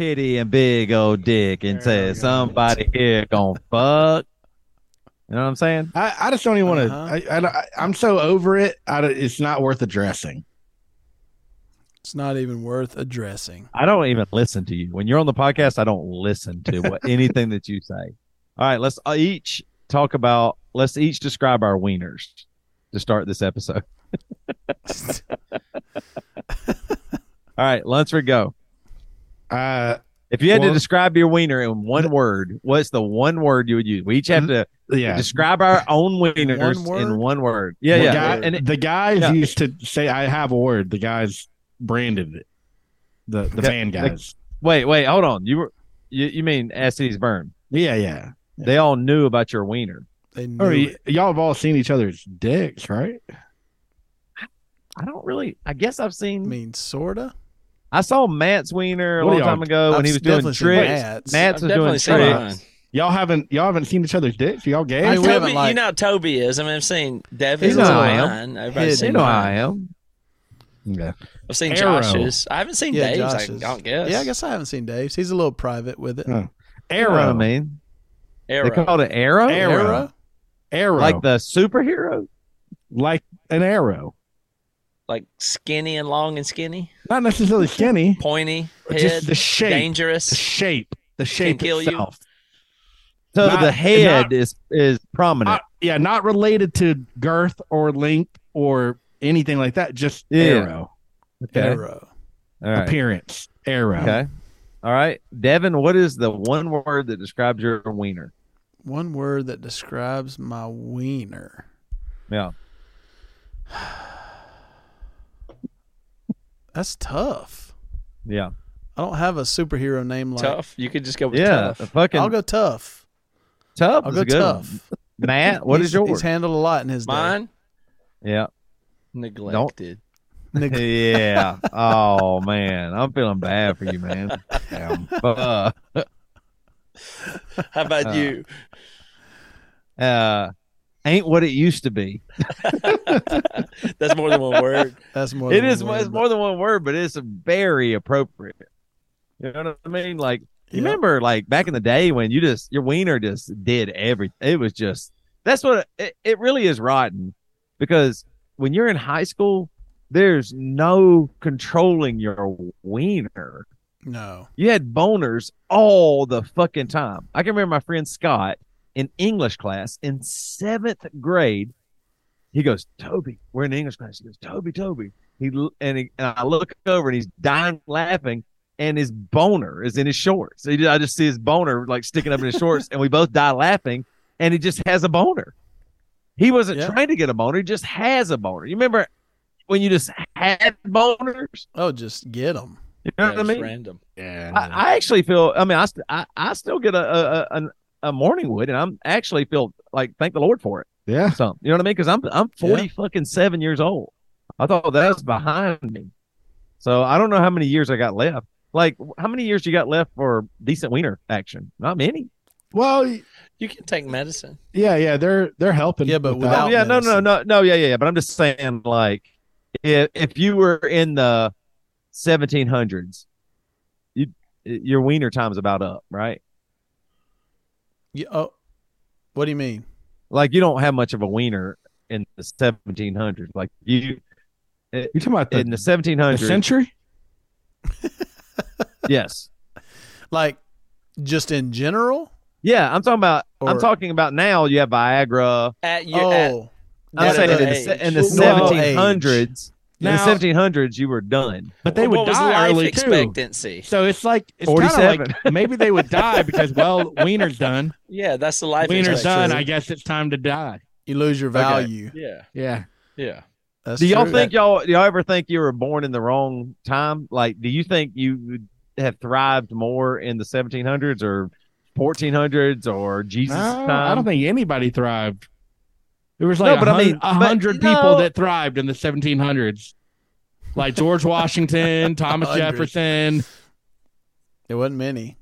titty and big old dick and says somebody here gonna fuck. You know what I'm saying? I, I just don't even want to. Uh-huh. I, I, I'm so over it. I, it's not worth addressing. It's not even worth addressing. I don't even listen to you when you're on the podcast. I don't listen to what anything that you say. All right, let's uh, each talk about. Let's each describe our wieners to start this episode. All right, Lunsford, go. Uh, If you had to describe your wiener in one word, what's the one word you would use? We each have to yeah. describe our own wieners one in one word. Yeah, The yeah. guy- and it- the guys yeah. used to say, "I have a word." The guys branded it. The the Yeah, fan the- guys. wait, wait, hold on. You were you, you mean Estes Burn? yeah, yeah. They all knew about your wiener. They knew Oh, y- y'all have all seen each other's dicks, right? I don't really. I guess I've seen. I seen. mean, sorta. I saw Matt's wiener a What long time ago when I've he was doing definitely seen tricks. Matt's. Matt's was doing tricks. mine. Y'all haven't y'all haven't seen each other's dicks. Y'all gay? I mean, Toby, like- you know how Toby is. I mean, I've seen Devin's. You know I've seen am. mine. Everybody's Hidden. seen You know mine. I am. yeah. I've seen Arrow. Josh's. I haven't seen Yeah, Dave's. I don't guess. Yeah, I guess I haven't seen Dave's. He's a little private with it. Huh. You know what Arrow. I mean, Arrow. they called it arrow, Arrow. Arrow? Arrow. like the superhero. like an arrow. Like skinny and long and skinny, Not necessarily skinny. pointy head, Just the shape. The dangerous. shape. The shape kill you. itself. So Not- the head not- is is prominent. Not- yeah, not related to girth or length or anything like that. Just Yeah. arrow okay. Arrow. All right. appearance. Arrow. Okay. All right. Devin, what is the one word that describes your wiener? One word that describes my wiener. Yeah. That's tough. Yeah. I don't have a superhero name like. tough. You could just go with Yeah. tough. Fucking I'll go tough. tough. I'll is go a good one. tough. Matt, what is He's- He's handled a lot in his day. Mine Yeah. neglected. Nick- yeah. Oh man, I'm feeling bad for you, man. Damn. Uh, How about Uh, you? uh, ain't what it used to be. That's more than one word. That's more. It than is. one word, It's more than one word, but it's very appropriate. You know what I mean? Like, you Yeah. remember, like back in the day when you just your wiener just did everything. It was just that's what it, it really is rotten because when you're in high school, there's no controlling your wiener. No. You had boners all the fucking time. I can remember my friend Scott in English class in seventh grade. He goes, Toby, we're in English class. He goes, Toby, Toby. He and, he, and I look over and he's dying laughing, and his boner is in his shorts. He, I just see his boner like sticking up in his shorts, and we both die laughing, and he just has a boner. He wasn't Yeah. trying to get a boner; he just has a boner. You remember when you just had boners? Oh, just get them. You know Yeah, what I mean? random. Yeah. I, I actually feel. I mean, I, st- I I still get a a, a a morning wood, and I'm actually feel like thank the Lord for it. yeah. So you know what I mean? Because I'm I'm forty fucking seven years old. I thought that was behind me. So I don't know how many years I got left. Like how many years you got left for decent wiener action? Not many. Well, You can take medicine. yeah, yeah. They're they're helping. Yeah, but with without- Oh, yeah, no, no, no, no, yeah, yeah, yeah. But I'm just saying, like, if if you were in the 1700s, you your wiener time's about up, right? You, oh, what do you mean? like you don't have much of a wiener in the 1700s like you eh, You talking about the, in the the century? yes Like, just in general? yeah i'm talking about i'm talking about now you have viagra At your oh, at, oh, i'm saying the in the, in the Well, 1700s Now- in the 1700s you were done But they what would was die life early too. expectancy? So it's like it's 47. like maybe they would die because well, Wiener's done. Yeah, that's the life Wiener's expectancy. done. I guess it's time to die. you lose your value. Yeah, Yeah. yeah. That's do y'all true. think y'all do y'all ever think you were born in the wrong time like do you think you would have thrived more in the 1700s or 1400s or jesus No, time I don't think anybody thrived. There was No, like but a I mean, hun- a but, hundred people know- that thrived in the 1700s, like George Washington, Thomas hundred. Jefferson. There wasn't many.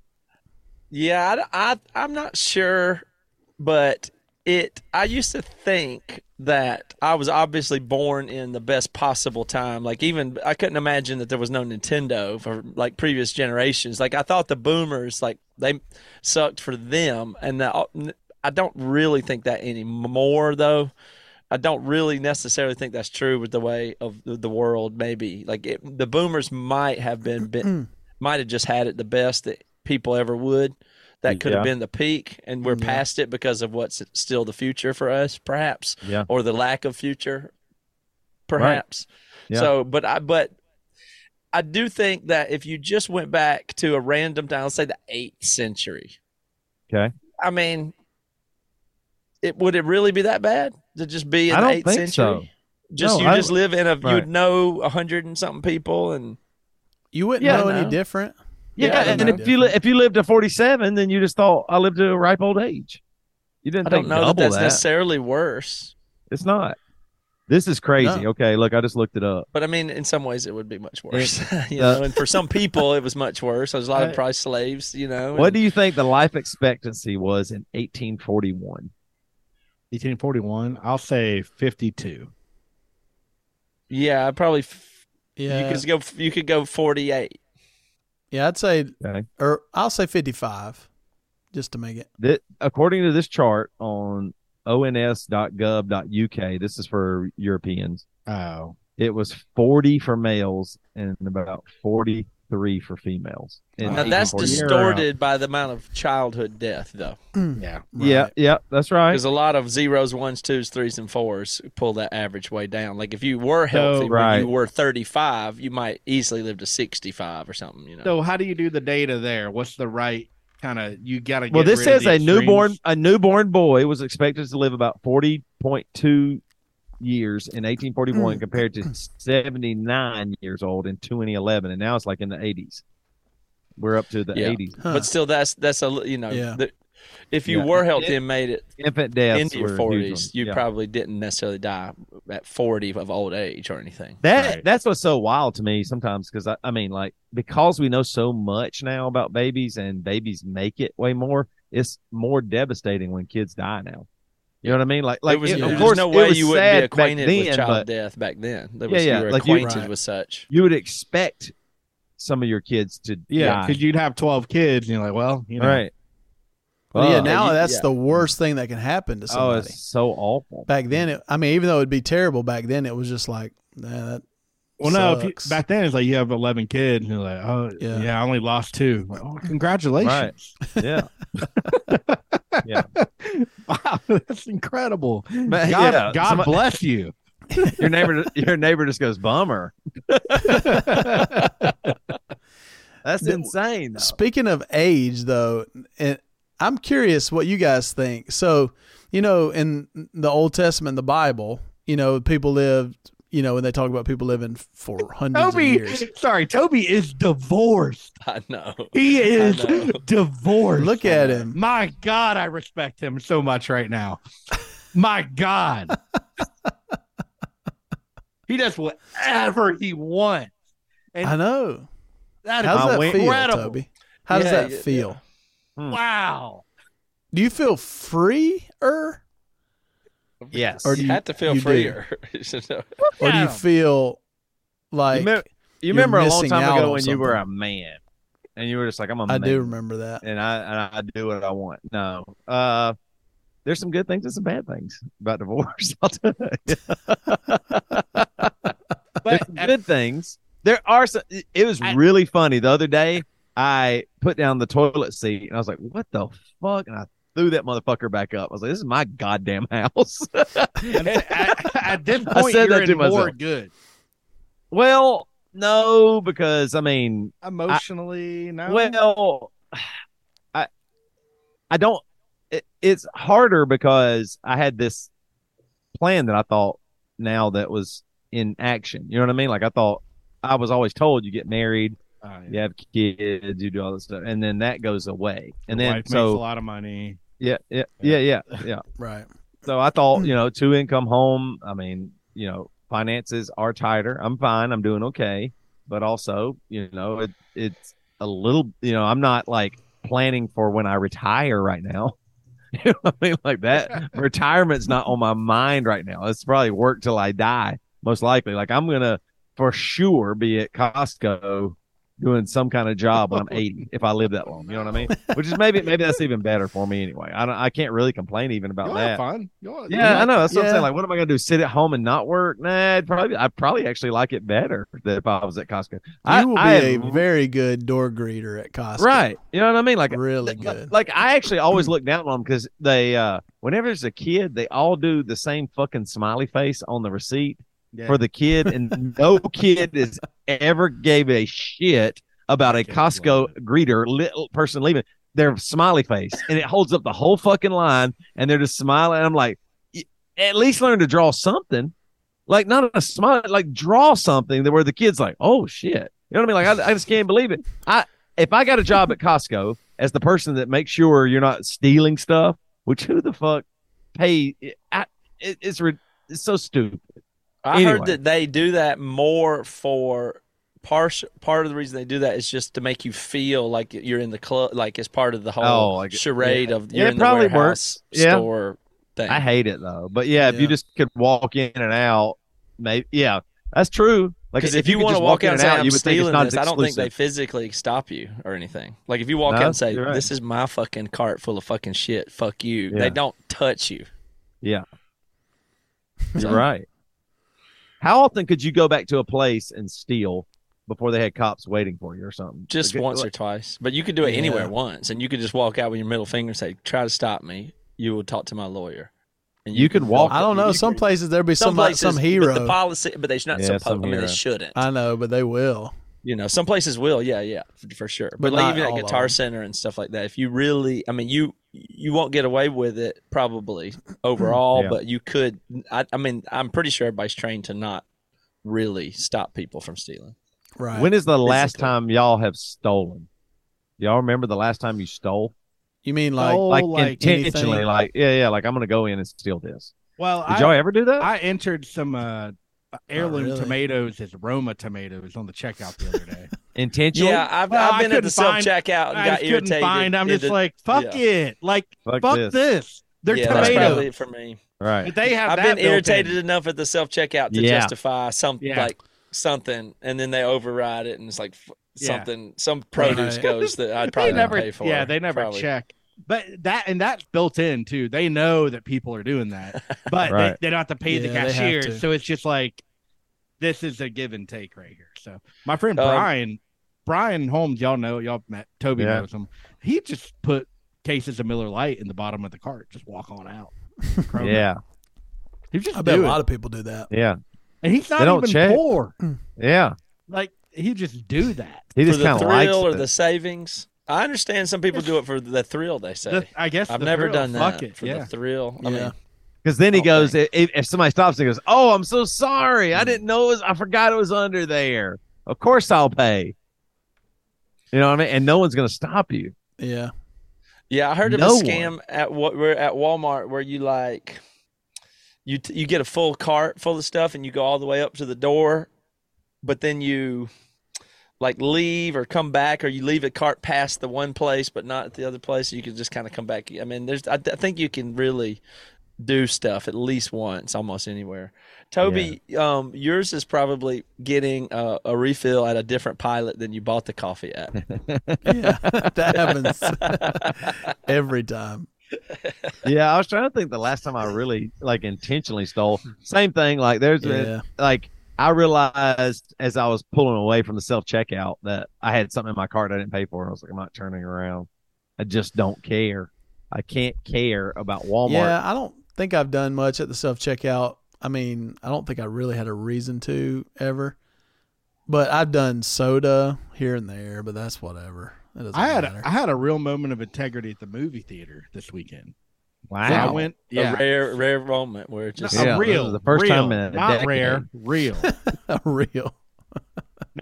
Yeah, I, I, I'm not sure, but it I used to think that I was obviously born in the best possible time. Like even I couldn't imagine that there was no Nintendo for like previous generations. Like I thought the boomers like they sucked for them and the, I don't really think that anymore though. I don't really necessarily think that's true with the way of the world maybe. Like it, the boomers might have been, been might have just had it the best that people ever would that could have been the peak and we're Yeah. past it because of what's still the future for us perhaps Yeah. or the lack of future perhaps Yeah. so but i but i do think that if you just went back to a random time let's say the 8th century Okay. i mean it would it really be that bad to just be in I the don't 8th think century just No, you I- just live in a Right. you'd know a hundred and something people and You wouldn't Yeah, know no. any different. Yeah, Yeah, I and don't if you if you lived to forty seven, then you just thought I lived to a ripe old age. You didn't i don't think know that double that's that. necessarily worse It's not. This is crazy. No. Okay, look, I just looked it up. But I mean, in some ways, it would be much worse. you uh, know, and for some people, it was much worse. There's a lot of Uh, price slaves. You know. What and- do you think the life expectancy was in eighteen forty one? 1841. I'll say 52. yeah, I'd probably. f- Yeah, You could go. You could go 48. yeah. I'd say, Okay. or I'll say fifty-five, just to make it. That, according to this chart on ons.gov.uk, this is for Europeans. Oh, It was forty for males and about forty three for females. in Now that's 1841. distorted by the amount of childhood death, though. yeah. Yeah, Right. yeah, that's right. Because a lot of zeros, ones, twos, threes, and fours pull that average way down. Like if you were oh, healthy when right. you were 35, you might easily live to 65 or something. You know. So how do you do the data there? What's the right kind of? You got to. Well, this says a newborn a newborn boy was expected to live about forty point two years in eighteen forty one mm. compared to seventy nine years old in twenty eleven, and now it's like in the eighties. We're up to the Yeah. eighties. Huh. But still, that's that's a you know. Yeah. the- if you Yeah. were healthy and made it Infant deaths into your were forties, you Yeah. probably didn't necessarily die at forty of old age or anything. That Right. that's what's so wild to me sometimes because I, I mean like because we know so much now about babies and babies make it way more. It's more devastating when kids die now. You know what I mean? Like like it was, it- yeah. of course no way you wouldn't be back acquainted with child but death back then. There Yeah, was, yeah, you were like you- acquainted Right. with such. you would expect some of your kids to Yeah, because you'd have 12 kids, and you're like, well, you know, right. Well, yeah, now you- that's yeah. the worst thing that can happen to somebody. Oh, it's so awful. back then, it, I mean, even though it'd be terrible back then, it was just like, nah, that Well, no, if you, back then it's like you have 11 kids, and you're like, oh, Yeah. yeah, I only lost two. Like, oh, congratulations. Yeah. Yeah. Wow, that's incredible. But, God, yeah, God somebody- bless you. your neighbor your neighbor just goes bummer. That's The- insane. though. Speaking of age, though, and I'm curious what you guys think. So, you know, in the Old Testament, the Bible, you know, people lived, you know, when they talk about people living for hundreds of Toby, years. sorry, Toby is divorced. I know. He is know. divorced. Look at him. My God, I respect him so much right now. My God. he does whatever he wants. And I know. That is How is does that went- feel, incredible. Toby? How does Yeah, that yeah, feel? Wow. Do you feel free freer, Yes. Or do you you- have to feel you do. freer. or do you feel like you, remember, you remember a long time ago when you were a man and you were just like, I'm a I man. do remember that? and I and I do what I want. No. Uh there's some good things and some bad things about divorce. I'll tell you. But good things. There are some it was I- really funny. The other day I put down the toilet seat and I was like, what the fuck? And I threw that motherfucker back up. I was like, this is my goddamn house. at, at this I point, said you're that to in more myself. good. well, no, because I mean, Emotionally, no. Well, I I don't. It, it's harder because I had this plan that I thought now that was in action. You know what I mean? Like I thought I was always told you get married, Oh, yeah. you have kids, you do all this stuff, and then that goes away. And Your then wife makes a lot of money. Yeah, yeah, yeah, yeah, yeah. Right. So I thought you know two income home. I mean you know finances are tighter. I'm fine. I'm doing okay, but also you know it it's a little you know I'm not like planning for when I retire right now. You know what I mean? Like that retirement's not on my mind right now. It's probably work till I die, most likely. Like I'm gonna for sure be at Costco doing some kind of job when I'm 80 if I live that long. You know what I mean? Which is maybe maybe that's even better for me anyway. I don't I can't really complain even about You'll that. have fun. You'll, Yeah, I know. That's what I'm saying. Like, what am I gonna do? Sit at home and not work? Nah, I'd probably I probably actually like it better than if I was at Costco. You I, will be I a very good door greeter at Costco. right. You know what I mean? Like Really like- good. Like I actually always look down on them because they uh whenever there's a kid, they all do the same fucking smiley face on the receipt Yeah. for the kid, and no kid has ever gave a shit about a Costco greeter little person leaving their smiley face, and it holds up the whole fucking line, and they're just smiling. I'm like, at least learn to draw something, like not a smile, like draw something that where the kid's like, oh shit, you know what I mean? Like I, I just can't believe it. I if I got a job at Costco as the person that makes sure you're not stealing stuff, which who the fuck pay? I, it, it's it's so stupid. I Anyway. heard that they do that more for part part of the reason they do that is just to make you feel like you're in the club, like it's part of the whole Oh, like- charade yeah. of Yeah, you're it in the probably warehouse works. Yeah. store thing. I hate it though. But yeah, if you just could walk in and out, maybe yeah, that's true. Like Because if you, could want to walk in out and say out, I'm you would think it's stealing not this, I don't think they physically stop you or anything. Like if you walk No, out and say, right. "This is my fucking cart full of fucking shit," fuck you. Yeah. They don't touch you. Yeah, So- you're right. How often could you go back to a place and steal before they had cops waiting for you or something? Just Like, once or twice, but you could do it Yeah. anywhere once, and you could just walk out with your middle finger and say, "Try to stop me." You will talk to my lawyer. And You could walk- I don't know. Some places there'll be some some places, some But hero. the policy, but they're not Yeah, supposed. some I mean, they shouldn't. I know, but they will. You know, some places will. Yeah, yeah, for, for sure. But, But like even at Guitar them. Center and stuff like that, if you really, I mean, you you won't get away with it probably overall, Yeah. but you could. I, I mean, I'm pretty sure everybody's trained to not really stop people from stealing. Right. When is the last time y'all have stolen? Y'all remember the last time you stole? you mean like Oh, Like, like intentionally, anything? like yeah, yeah, like I'm gonna go in and steal this. Well, Did I, y'all ever do that? I entered some uh, heirloom really. tomatoes as Roma tomatoes on the checkout the other day. Intentional? Yeah, I've, Well, I I've been at the self checkout and I got just couldn't irritated. find. I'm just into- like, fuck yeah. it. Like, Fuck fuck, this. this. They're yeah, that's tomatoes. probably it for me. Right. But they have I've been built in. irritated enough at the self checkout to Yeah. justify some Yeah. like something, and then they override it, and it's like f- Yeah. something, some produce Right. goes that I'd probably never, pay for. yeah, they never probably. check. But that and that's built in too. They know that people are doing that, but Right. they, they don't have to pay the Yeah, they have cashier. So it's just like this is a give and take right here. So my friend Um, Brian, Brian Holmes, y'all know, y'all met. Toby Yeah. knows him. He just put cases of Miller Lite in the bottom of the cart. Just walk on out. Yeah. he just I bet do a it. lot of people do that. Yeah. and he's not don't even check. poor. Yeah. Like he just do that. He just the kind of likes thrill or it. the savings. I understand some people do it for the thrill. They say. The- I guess I've the never thrill, done that Fuck it. for yeah. the thrill. I Yeah. mean, Because then he Oh, goes, if, if somebody stops and goes, "Oh, I'm so sorry, I didn't know it was. I forgot it was under there. Of course I'll pay." You know what I mean? And no one's going to stop you. Yeah. yeah, I heard of No a one. scam at what we're at Walmart where you like you t- you get a full cart full of stuff and you go all the way up to the door, but then you like leave or come back or you leave a cart past the one place but not at the other place. You can just kind of come back. I mean, there's I, I think you can really do stuff at least once almost anywhere. Toby, um, yours is probably getting a, a refill at a different pilot than you bought the coffee at. Yeah. that happens every time. yeah, I was trying to think the last time I really like intentionally stole. Same thing. Like there's a, like I realized as I was pulling away from the self checkout that I had something in my cart I didn't pay for. I was like, I'm not turning around. I just don't care. I can't care about Walmart. Yeah, I don't think I've done much at the self checkout. I mean, I don't think I really had a reason to ever. But I've done soda here and there, but that's whatever. It doesn't I had matter. a, I had a real moment of integrity at the movie theater this weekend. Wow. So I went, yeah, A rare, rare moment where it just No, Yeah, real the first real, time in a not decade. rare, real. real.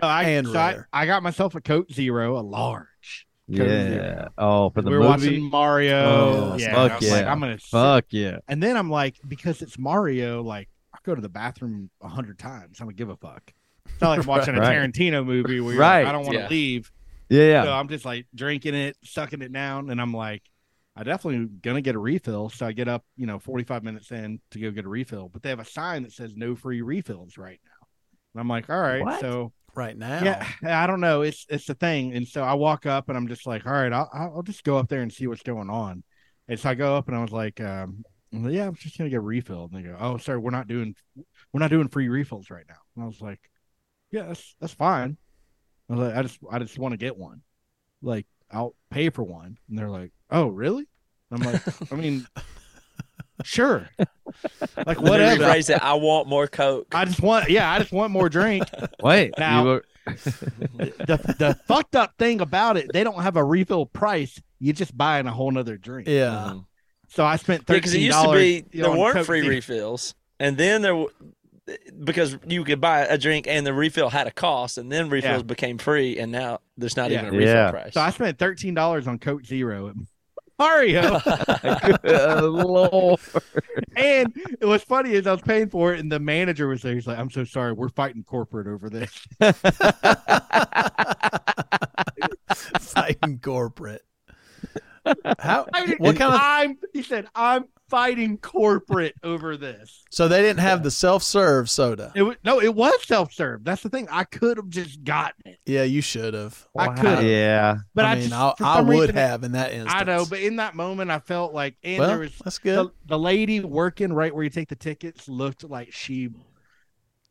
No, I, And so I. I got myself a Coke Zero, a large. Yeah. Oh, for the we were movie. watching Mario. Oh, yeah, fuck I was like, yeah. I'm gonna. sit- Fuck yeah. And then I'm like, because it's Mario, like I go to the bathroom a hundred times. I don't give a fuck. It's not like I'm watching a Right. Tarantino movie where you're Right. like, I don't want to Yeah. leave. Yeah. So I'm just like drinking it, sucking it down, and I'm like, I definitely gonna get a refill. So I get up, you know, 45 minutes in to go get a refill, but they have a sign that says no free refills right now. And I'm like, all right, What? so Right now. yeah, I don't know. It's it's the thing, and so I walk up and I'm just like, all right, I'll I'll just go up there and see what's going on. And so I go up and I was like, um, yeah, I'm just gonna get a refill. And they go, oh, sorry, we're not doing we're not doing free refills right now. And I was like, yeah, that's that's fine. I was like, I just I just want to get one. Like I'll pay for one. And they're like, oh, really? I'm like, I mean, sure. Like whatever. phrase it, I want more Coke. I just want, yeah, I just want more drink. Wait, Now- were- the the fucked up thing about it, they don't have a refill price. You're just buying a whole nother drink. Yeah. So I spent Yeah, thirteen because it used to dollars. be there weren't free refills, and then there w- because you could buy a drink and the refill had a cost, and then refills Yeah. became free, and now there's not Yeah. even a refill Yeah. price. So I spent thirteen dollars on Coke Zero. Mario. Lord. and it was funny is I was paying for it, and the manager was there. He's like, "I'm so sorry, we're fighting corporate over this." Fighting corporate. How? I mean, What kind of? I'm. He said, "I'm fighting corporate over this." So they didn't have the self-serve soda. It was, no, it was self serve. That's the thing. I could have just gotten it, Yeah, you should have. I Wow. could've. Yeah. but I, I mean, just, I, I would reason, have in that instance. I know, but in that moment, I felt like, and well, there was that's good. the, the lady working right where you take the tickets looked like she,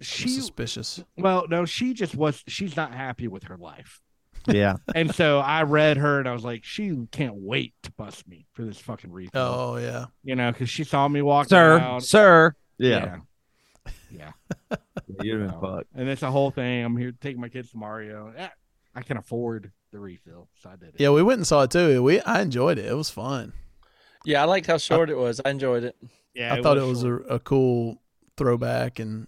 she. suspicious. Well, no, she just was. She's not happy with her life. Yeah. And so I read her and I was like, she can't wait to bust me for this fucking refill. Oh yeah. You know, because she saw me walking sir, out. sir. Yeah. Yeah. You'd have So, been fucked. And it's a whole thing. I'm here to take my kids to Mario. Yeah, I can afford the refill, so I did it. Yeah, we went and saw it too. We I enjoyed it. It was fun. yeah, I liked how short it was. I enjoyed it. Yeah, I thought it was a, a cool throwback, and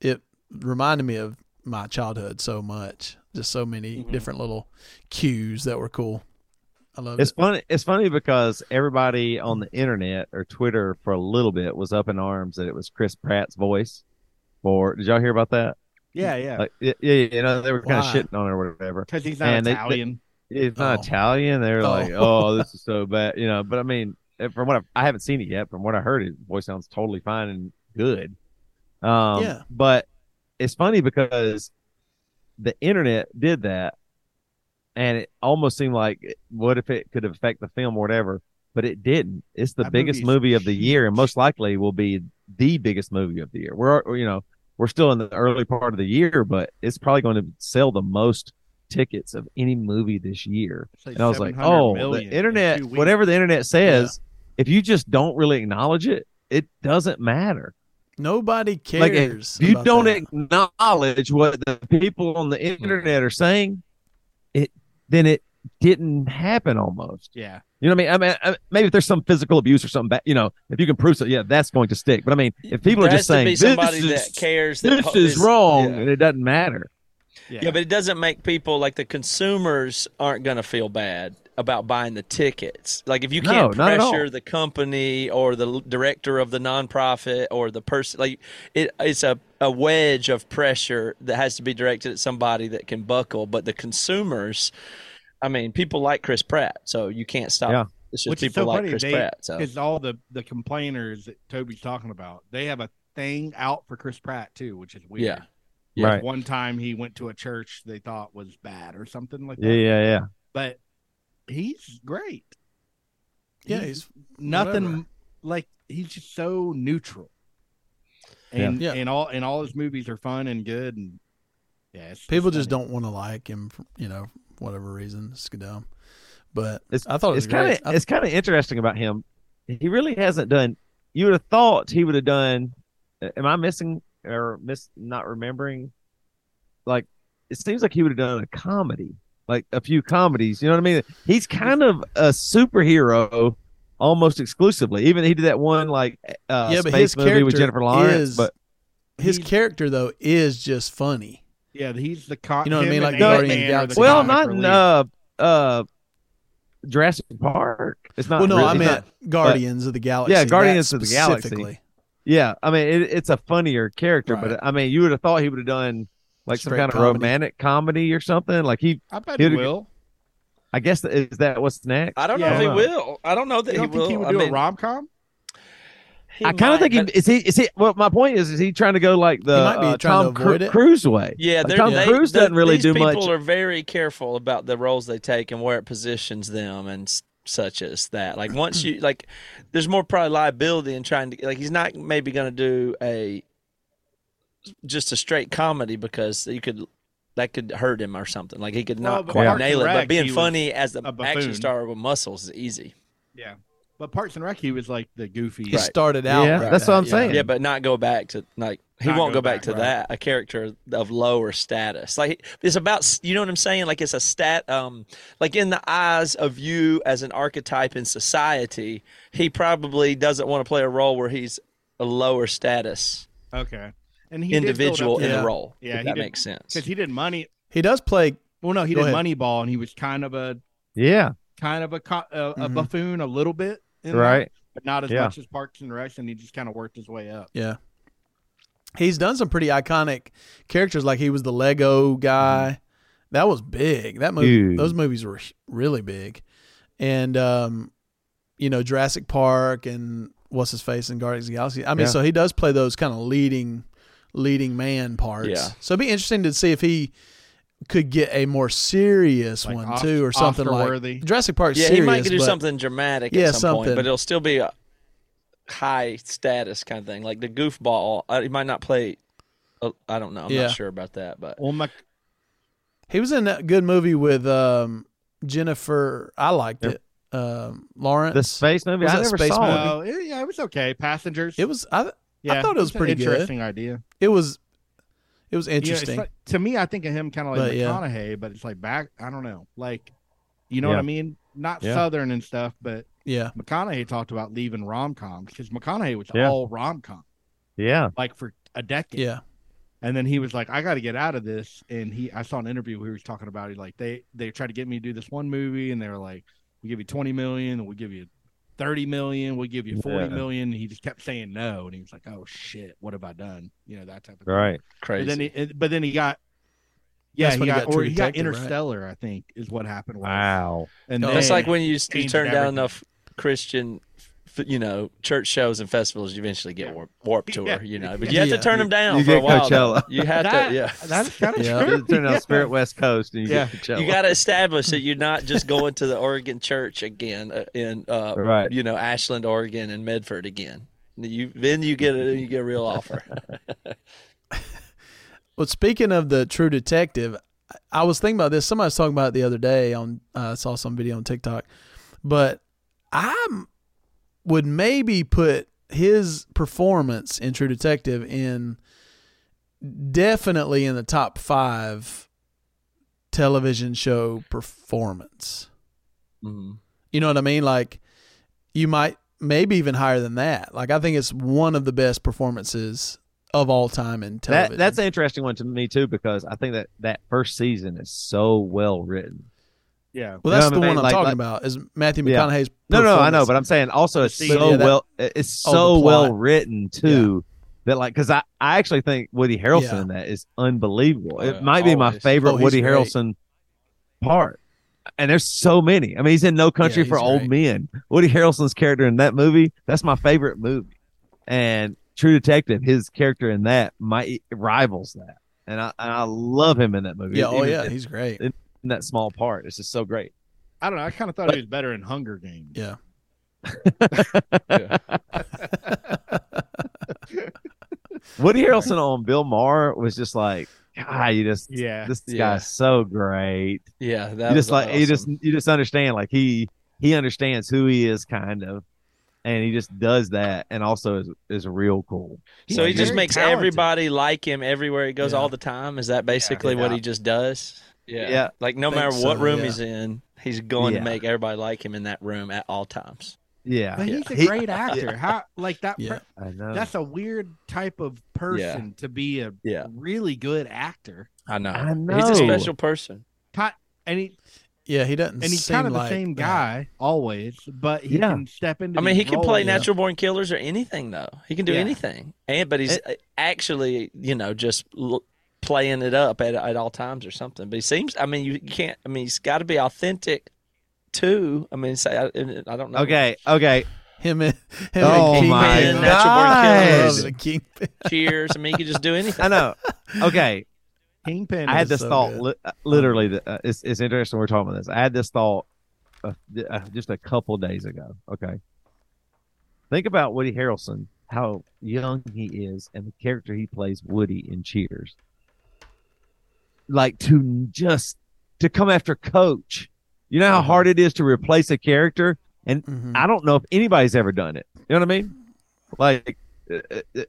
it reminded me of my childhood so much. Just so many Mm-hmm. Mhm. different little cues that were cool. I love It's it. funny. It's funny because everybody on the internet or Twitter for a little bit was up in arms that it was Chris Pratt's voice. For did y'all hear about that? yeah, yeah, Like, yeah, yeah, you know, they were kind of shitting on it or whatever. because he's not and they- they- Italian. It's not Oh. Italian. They're Oh. like, oh, this is so bad, you know. But I mean, eh, from what I, I haven't seen it yet, from what I heard, his voice sounds totally fine and good. Um, Yeah. But it's funny because the internet did that, and it almost seemed like, what if it could affect the film or whatever? But it didn't. It's the That biggest movie of the year, and most likely will be the biggest movie of the year. We're, you know, we're still in the early part of the year, but it's probably going to sell the most tickets of any movie this year. Like And I was like, oh, the million in internet, whatever the internet says, if you just don't really acknowledge it, it doesn't matter. Nobody Like, cares. If you don't that. acknowledge what the people on the internet are saying, it then it didn't happen almost. Yeah, You know what I mean? I mean, I- maybe if there's some physical abuse or something, bad, you know, if you can prove so, yeah, that's going to stick. But I mean, if people There are just saying be this somebody is, cares. That this is is- wrong, yeah. and it doesn't matter. yeah, Yeah, but it doesn't make people like the consumers aren't going to feel bad about buying the tickets. Like if you can't not at all. pressure the company or the director of the nonprofit or the person, like it, it's a, a wedge of pressure that has to be directed at somebody that can buckle. But the consumers, I mean, people like Chris Pratt, so you can't stop. Yeah. It's just Which is people so like funny, Chris they- Pratt. So because all the the complainers that Toby's talking about, they have a thing out for Chris Pratt too, which is weird. Yeah. Yeah, Right. One time he went to a church they thought was bad or something like that. Yeah, yeah, yeah. But he's great. yeah, he's nothing whatever. like he's just so neutral. And Yeah. and all and all his movies are fun and good and yeah, it's people just funny. don't want to like him. For, you know, whatever reason. It's dumb. But It's, I thought it was it's kind of it's kind of interesting about him. He really hasn't done. You would have thought he would have done. Am I missing or miss not remembering? Like it seems like he would have done a comedy, like a few comedies. You know what I mean? He's kind of a superhero almost exclusively. Even he did that one like uh, Yeah, but his movie with character Jennifer Lawrence. is- but his character though is just funny. Yeah, he's the con- You know what I mean? Like Guardians of the Galaxy. well, not in relief. uh, uh, Jurassic Park. It's not. well, no, really- I it's meant not- Guardians of the Galaxy. Yeah, Guardians of the Galaxy. Yeah, I mean it, it's a funnier character, Right. but I mean you would have thought he would have done like some Straight kind of romantic comedy or something. Like he, I bet He'd- will. I guess is that what's next? I don't know Yeah. if he will. I don't know that You don't he think will. he would I do mean, a rom com? I kind of think but- he is he is he. Well, my point is, is he trying to go like the be uh, Tom to Cru- Cruise way? Yeah, Like, Tom they, Cruise they- doesn't really these do people much. People are very careful about the roles they take and where it positions them and such as that. Like once you like, there's more probably liability in trying to like. He's not maybe going to do a just a straight comedy because you could that could hurt him or something. Like he could Well, not but quite Parks nail and it. But being funny as the a action star with muscles is easy. Yeah. But Parks and Rec, he was like the goofy. He started out. Yeah, like that's what I'm yeah. saying. Yeah, but not go back to like he Not won't go go back, back, to right. that. A character of lower status, like it's about you know what I'm saying. Like it's a stat. Um, like in the eyes of you as an archetype in society, he probably doesn't want to play a role where he's a lower status Okay. And he individual in Yeah. the role. Yeah, if he that did- makes sense. because he did money. He does play. Well, no, he Go did ahead. Moneyball, and he was kind of a yeah, kind of a co- uh, a Mhm. buffoon a little bit, in that, right. but not as Yeah. much as Parks and Rec, and he just kind of worked his way up. Yeah. He's done some pretty iconic characters, like he was the Lego guy. That was big. That movie, Huge. those movies were really big, and um, you know Jurassic Park and what's his face in Guardians of the Galaxy. I mean, Yeah. so he does play those kind of leading, leading man parts. Yeah. So it'd be interesting to see if he could get a more serious Like one Os- too, or something like Oscar-worthy. Jurassic Park. yeah, serious, he might do but- something dramatic Yeah, at some point, but it'll still be a high status kind of thing. Like the goofball, uh, he might not play. uh, I don't know. I'm Yeah. not sure about that, but Well, my, He was in that good movie with um, Jennifer. I liked Yep. it. Um, Lawrence. The space movie. Was I never space saw movie? it. oh, it- yeah, it was okay. Passengers. It was. I. yeah, thought it was it's an pretty good. interesting idea. It was. It was You know, it's interesting. like- to me, I think of him kind of like But, yeah. McConaughey, but it's like back. I don't know, like you know Yeah. what I mean? Not Yeah. Southern and stuff, but yeah. McConaughey talked about leaving rom coms because McConaughey was Yeah. all rom com, Yeah, like for a decade. Yeah. And then he was like, I got to get out of this. And he, I saw an interview where he was talking about it. Like they, they tried to get me to do this one movie, and they were like, "We give you twenty million, and we give you thirty million, we'll give you forty Yeah. million." And he just kept saying no, and he was like, "Oh shit, what have I done?" You know that type of thing. right. crazy. But then he, but then he got, yeah, That's he when he got, got or he got Detective, right? Interstellar. I think is what happened. Was. Wow. And Oh, then, That's like when you you changed turn down enough Christian, f- you know, church shows and festivals, you eventually get warp, warp tour. Yeah. You know, but you have Yeah. to turn them down You for a get while. though. Coachella. You have that, to, yeah. that's kind of Yeah. true. You turn Yeah. Spirit West Coast and you Yeah. get Coachella. You got to establish that you're not just going to the Oregon church again uh, in, uh, Right. you know, Ashland, Oregon, and Medford again. You then you get a you get a real offer. Well, speaking of the True Detective, I- I was thinking about this. Somebody was talking about it the other day on. uh, I saw some video on TikTok, but I would maybe put his performance in True Detective in definitely in the top five television show performance. Mhm. You know what I mean? Like you might maybe even higher than that. Like I think it's one of the best performances of all time in television. that that's an interesting one to me too because I think that that first season is so well written. Yeah. Well, that's You know the what one? I'm Like- talking like- about. Is Matthew Yeah. McConaughey's? No, no, I know, but I'm saying also it's so yeah, that- well it's Oh, so plot. well written too that like because I I actually think Woody Harrelson Yeah. in that is unbelievable. Oh, it might be my favorite Oh, Woody great. Harrelson part. And there's so many. I mean, he's in No Country Yeah, for he's Old. Men. Woody Harrelson's character in that movie, that's my favorite movie. And True Detective, his character in that might rivals that. And I and I love him in that movie. yeah, oh yeah, in, he's great. In that small part. It's just so great. I don't know. I kind of thought he was better in Hunger Games. Yeah, Woody Harrelson on Bill Maher was just like, God, you just Yeah. this Yeah. guy's so great. Yeah, that you was just like you just you just understand like he he understands who he is kind of, and he just does that, and also is is real cool. So He's he just makes talented. everybody like him everywhere he goes Yeah. all the time. Is that basically what he just does? Yeah. Yeah. Like no matter what so, room yeah. he's in, he's going Yeah. to make everybody like him in that room at all times. Yeah, But he's a He- great actor. How like that? Yeah. I know. That's a weird type of person to be a Yeah. really good actor. I know. I know. He's a special person. And he yeah, he doesn't. and he's seem kind of the like same that. guy always, but he Yeah. can step into. I mean, he can play roles. natural born killers or anything though. He can do Yeah. anything. And but he's uh, actually, you know, just l- playing it up at at all times or something. But he seems I mean, you, you can't I mean, he's got to be authentic too. I mean, say I, I don't know. Okay, okay. Him and him Oh and my Kingpin. Natural God. Killers. Love the Kingpin. Cheers. I mean, you could just do anything. I know. Okay, Kingpin. I had this so thought. Li- uh, literally, the- uh, it's it's interesting we're talking about this. I had this thought uh, uh, just a couple days ago. Okay, think about Woody Harrelson, how young he is, and the character he plays, Woody in Cheers. Like to just to come after Coach. You know how Uh-huh. hard it is to replace a character, and Mhm. I don't know if anybody's ever done it. You know what I mean? Like uh, uh,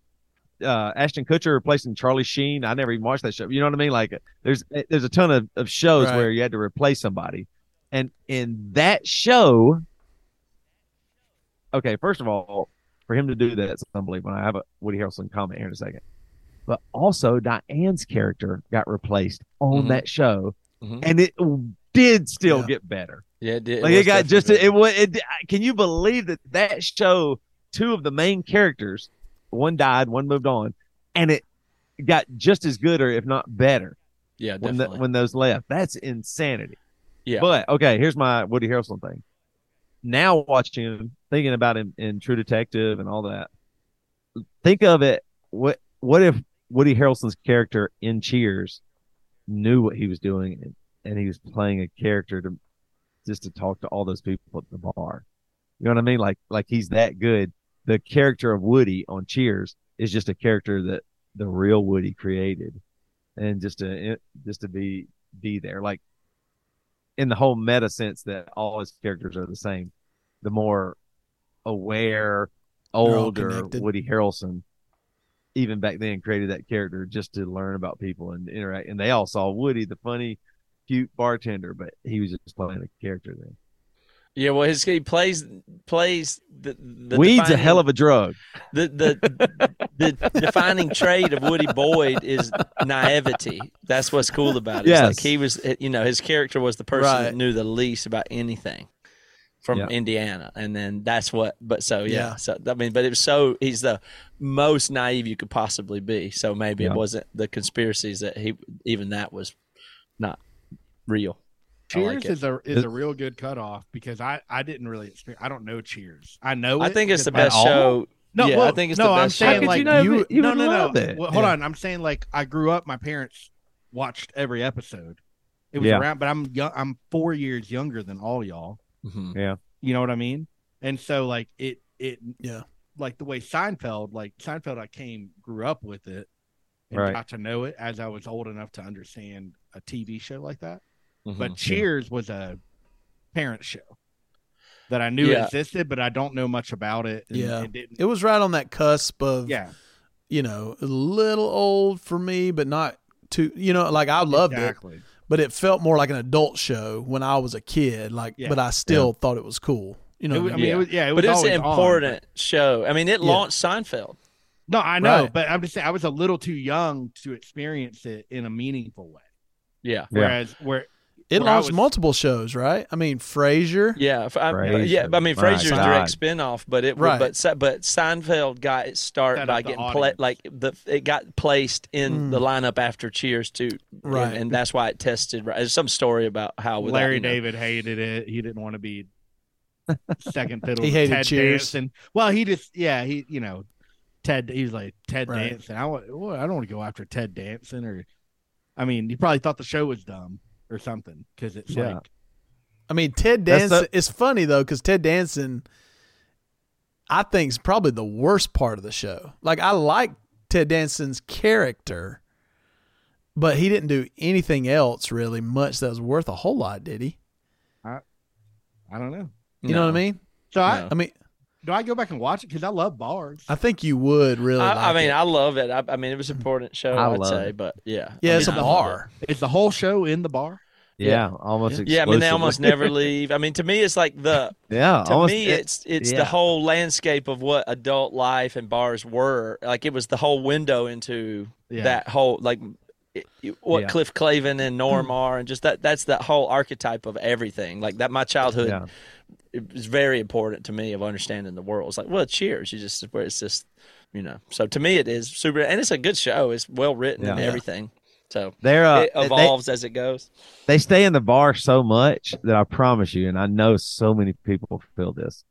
uh, Ashton Kutcher replacing Charlie Sheen. I never even watched that show. You know what I mean? Like there's there's a ton of, of shows Right. where you had to replace somebody, and in that show, okay, first of all, for him to do that, it's unbelievable. I have a Woody Harrelson comment here in a second, but also Diane's character got replaced on Mhm. that show, Mhm. and it did still Yeah. get better Yeah, it did. like it, was got just it was it, can you believe that that show two of the main characters one died one moved on and it got just as good or if not better yeah, when definitely. the, when those left that's insanity yeah, but okay here's my woody harrelson thing now watching him thinking about him in true detective and all that think of it what what if woody harrelson's character in cheers knew what he was doing and, and he was playing a character to just to talk to all those people at the bar. You know what i mean? Like like he's that good. The character of woody on cheers is just a character that the real woody created and just to just to be be there. Like in the whole meta sense that all his characters are the same the more aware older woody harrelson even back then created that character just to learn about people and interact and they all saw woody the funny cute bartender but he was just playing a character then yeah. Well, his he plays plays the, the weed's a hell of a drug the the the defining trait of Woody Boyd is naivety. That's what's cool about it. Yes. like he was, you know, his character was the person Right. that knew the least about anything from Yeah. Indiana, and then that's what. But so yeah, Yeah. so I mean, but it was so he's the most naive you could possibly be. So maybe Yeah. it wasn't the conspiracies that he even that was not real. Cheers like it. is a is a real good cutoff because I I didn't really experience. I don't know Cheers. I know. I it think it's the best show. No, yeah, well, I think it's no. the I'm best show. like you know you. that- you no, would no, love no. it? Well, hold Yeah. on. I'm saying like I grew up. My parents watched every episode. It was Yeah. around, but I'm young, I'm four years younger than all y'all. Mhm. You know what I mean? And so like it it Yeah. like the way Seinfeld like Seinfeld I came grew up with it and Right. got to know it as I was old enough to understand a TV show like that. Mhm. But Cheers was a parent show that I knew Yeah. existed, but I don't know much about it. and Yeah. it didn't. It was right on that cusp of, yeah, you know, a little old for me, but not too, you know, like I loved it, exactly. But it felt more like an adult show when I was a kid. Like, Yeah. but I still thought it was cool. You know, It was- I I mean? mean, it was, yeah, it was but it's always an on, important show. I mean, it Yeah. launched Seinfeld. no, I know, Right. but I'm just saying I was a little too young to experience it in a meaningful way. Yeah. Yeah. Whereas where it where I launched was- multiple shows, right? I mean, Frasier. Yeah, I, Frasier. yeah. I mean, My Frasier's God. direct spinoff, but it Right. but but Seinfeld got its start Set by getting pla- like the it got placed in Mm. the lineup after Cheers too, Right. And, and that's why it tested. right. There's some story about how without, Larry you know- David hated it, he didn't want to be second fiddle. He hated Ted Cheers. Danson. Well, he just yeah, he you know, Ted. He was like Ted Right. Danson. I want. well, I don't want to go after Ted Danson or. I mean, he probably thought the show was dumb or something because it's Yeah. like I mean, Ted That's Danson. the- it's funny though because Ted Danson, I think, is probably the worst part of the show. Like, I like Ted Danson's character, but he didn't do anything else really much that was worth a whole lot, did he? I I don't know. You know what I mean? So I No. I mean, do I go back and watch it because I love bars. I think you would really. I, like I mean, it. I love it. I, I mean, it was an important show. I I'd say, it. but yeah, yeah, I it's a mean, I love bar. Is the whole show in the bar? yeah, almost it. Yeah, I mean, they almost never leave. I mean, to me, it's like the yeah to almost me it- it's it's yeah. the whole landscape of what adult life and bars were like it was the whole window into Yeah. that whole like it- it- what Yeah. cliff clavin and norm are and just that that's that whole archetype of everything like that my childhood yeah. it was very important to me of understanding the world it's like well cheers you just where it's just you know so to me it is super and it's a good show it's well written and everything So They're uh, it they- evolves as it goes. they stay in the bar so much that I promise you, and I know so many people feel this.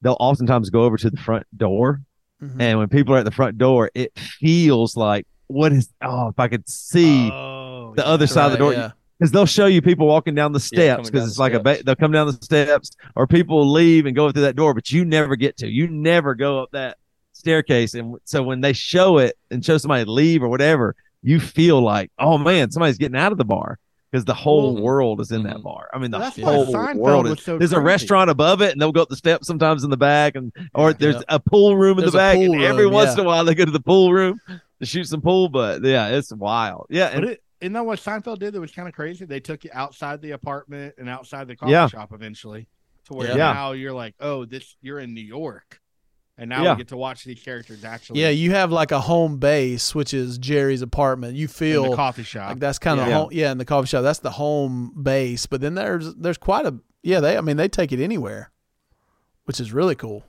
They'll oftentimes go over to the front door, Mhm. and when people are at the front door, it feels like what is oh if I could see Oh, the other side of the Right, door yeah. because they'll show you people walking down the steps because down it's the like a ba- they'll come down the steps or people leave and go through that door, but you never get to. You never go up that staircase, and so when they show it and show somebody leave or whatever, you feel like oh man, somebody's getting out of the bar. Because the whole Well, world is in that mhm. bar. I mean, the That's whole world is. so there's a restaurant above it, and they'll go up the steps sometimes in the back, and or Yeah. there's Yeah. a pool room in There's the back. and every room, once yeah. in a while, they go to the pool room to shoot some pool. But yeah, it's wild. Yeah, and But it, isn't that what Seinfeld did? That was kind of crazy. They took you outside the apartment and outside the coffee Yeah. shop eventually, to where Yeah. now you're like, oh, this you're in New York, and now Yeah. we get to watch these characters actually. Yeah, you have like a home base, which is Jerry's apartment. You in feel the coffee shop. like that's kind of Yeah. home, yeah, in the coffee shop. That's the home base. But then there's there's quite a yeah. They I mean they take it anywhere, which is really cool.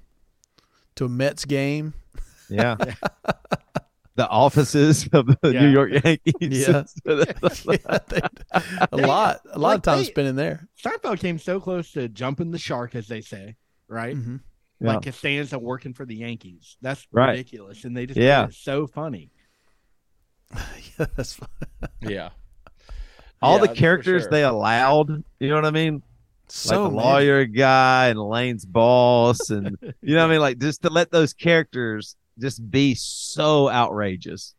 To a Mets game, Yeah. the offices of the Yeah. New York Yankees. Yeah. yeah, they, a lot a lot like of time they- spent in there. Seinfeld came so close to jumping the shark, as they say, right? Mhm. Yeah. Like Costanza working for the Yankees. That's Right. ridiculous, and they just Yeah. it so funny. yeah, that's fun. Yeah. All Yeah, the characters sure. they allowed, you know what I mean? So like the lawyer guy and Lane's boss, and you know what I mean? Like just to let those characters just be so outrageous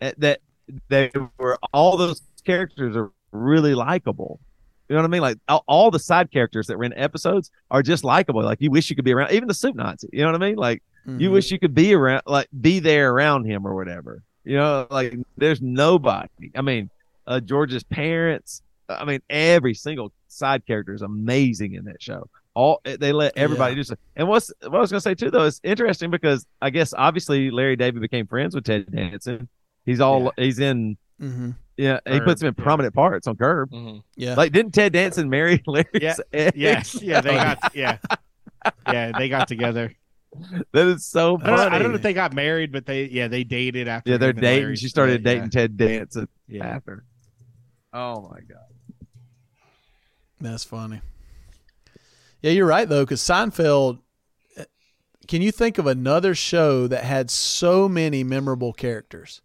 eh, that they were all those characters are really likable. You know what I mean? Like all, all the side characters that were in episodes are just likable. Like you wish you could be around, even the soup Nazi. You know what I mean? Like you Mhm. wish you could be around, like be there around him or whatever. You know, like there's nobody. I mean, uh, George's parents. I mean, every single side character is amazing in that show. All they let everybody do. So, and what's what I was gonna say too, though, is interesting because I guess obviously Larry David became friends with Ted Danson. He's all he's in. Mhm. Yeah, he puts him in yeah. prominent parts on Curb. hmm Yeah. Like, didn't Ted Danson marry Larry? Yeah, Yes, yeah, they got yeah, yeah, they got together. that is so I don't, know, I funny. don't know if they got married, but they yeah they dated after. yeah, they're dating. Larry She started split, yeah. dating Ted Danson Yeah. after. Oh my god. That's funny. Yeah, you're right though, because Seinfeld. Can you think of another show that had so many memorable characters?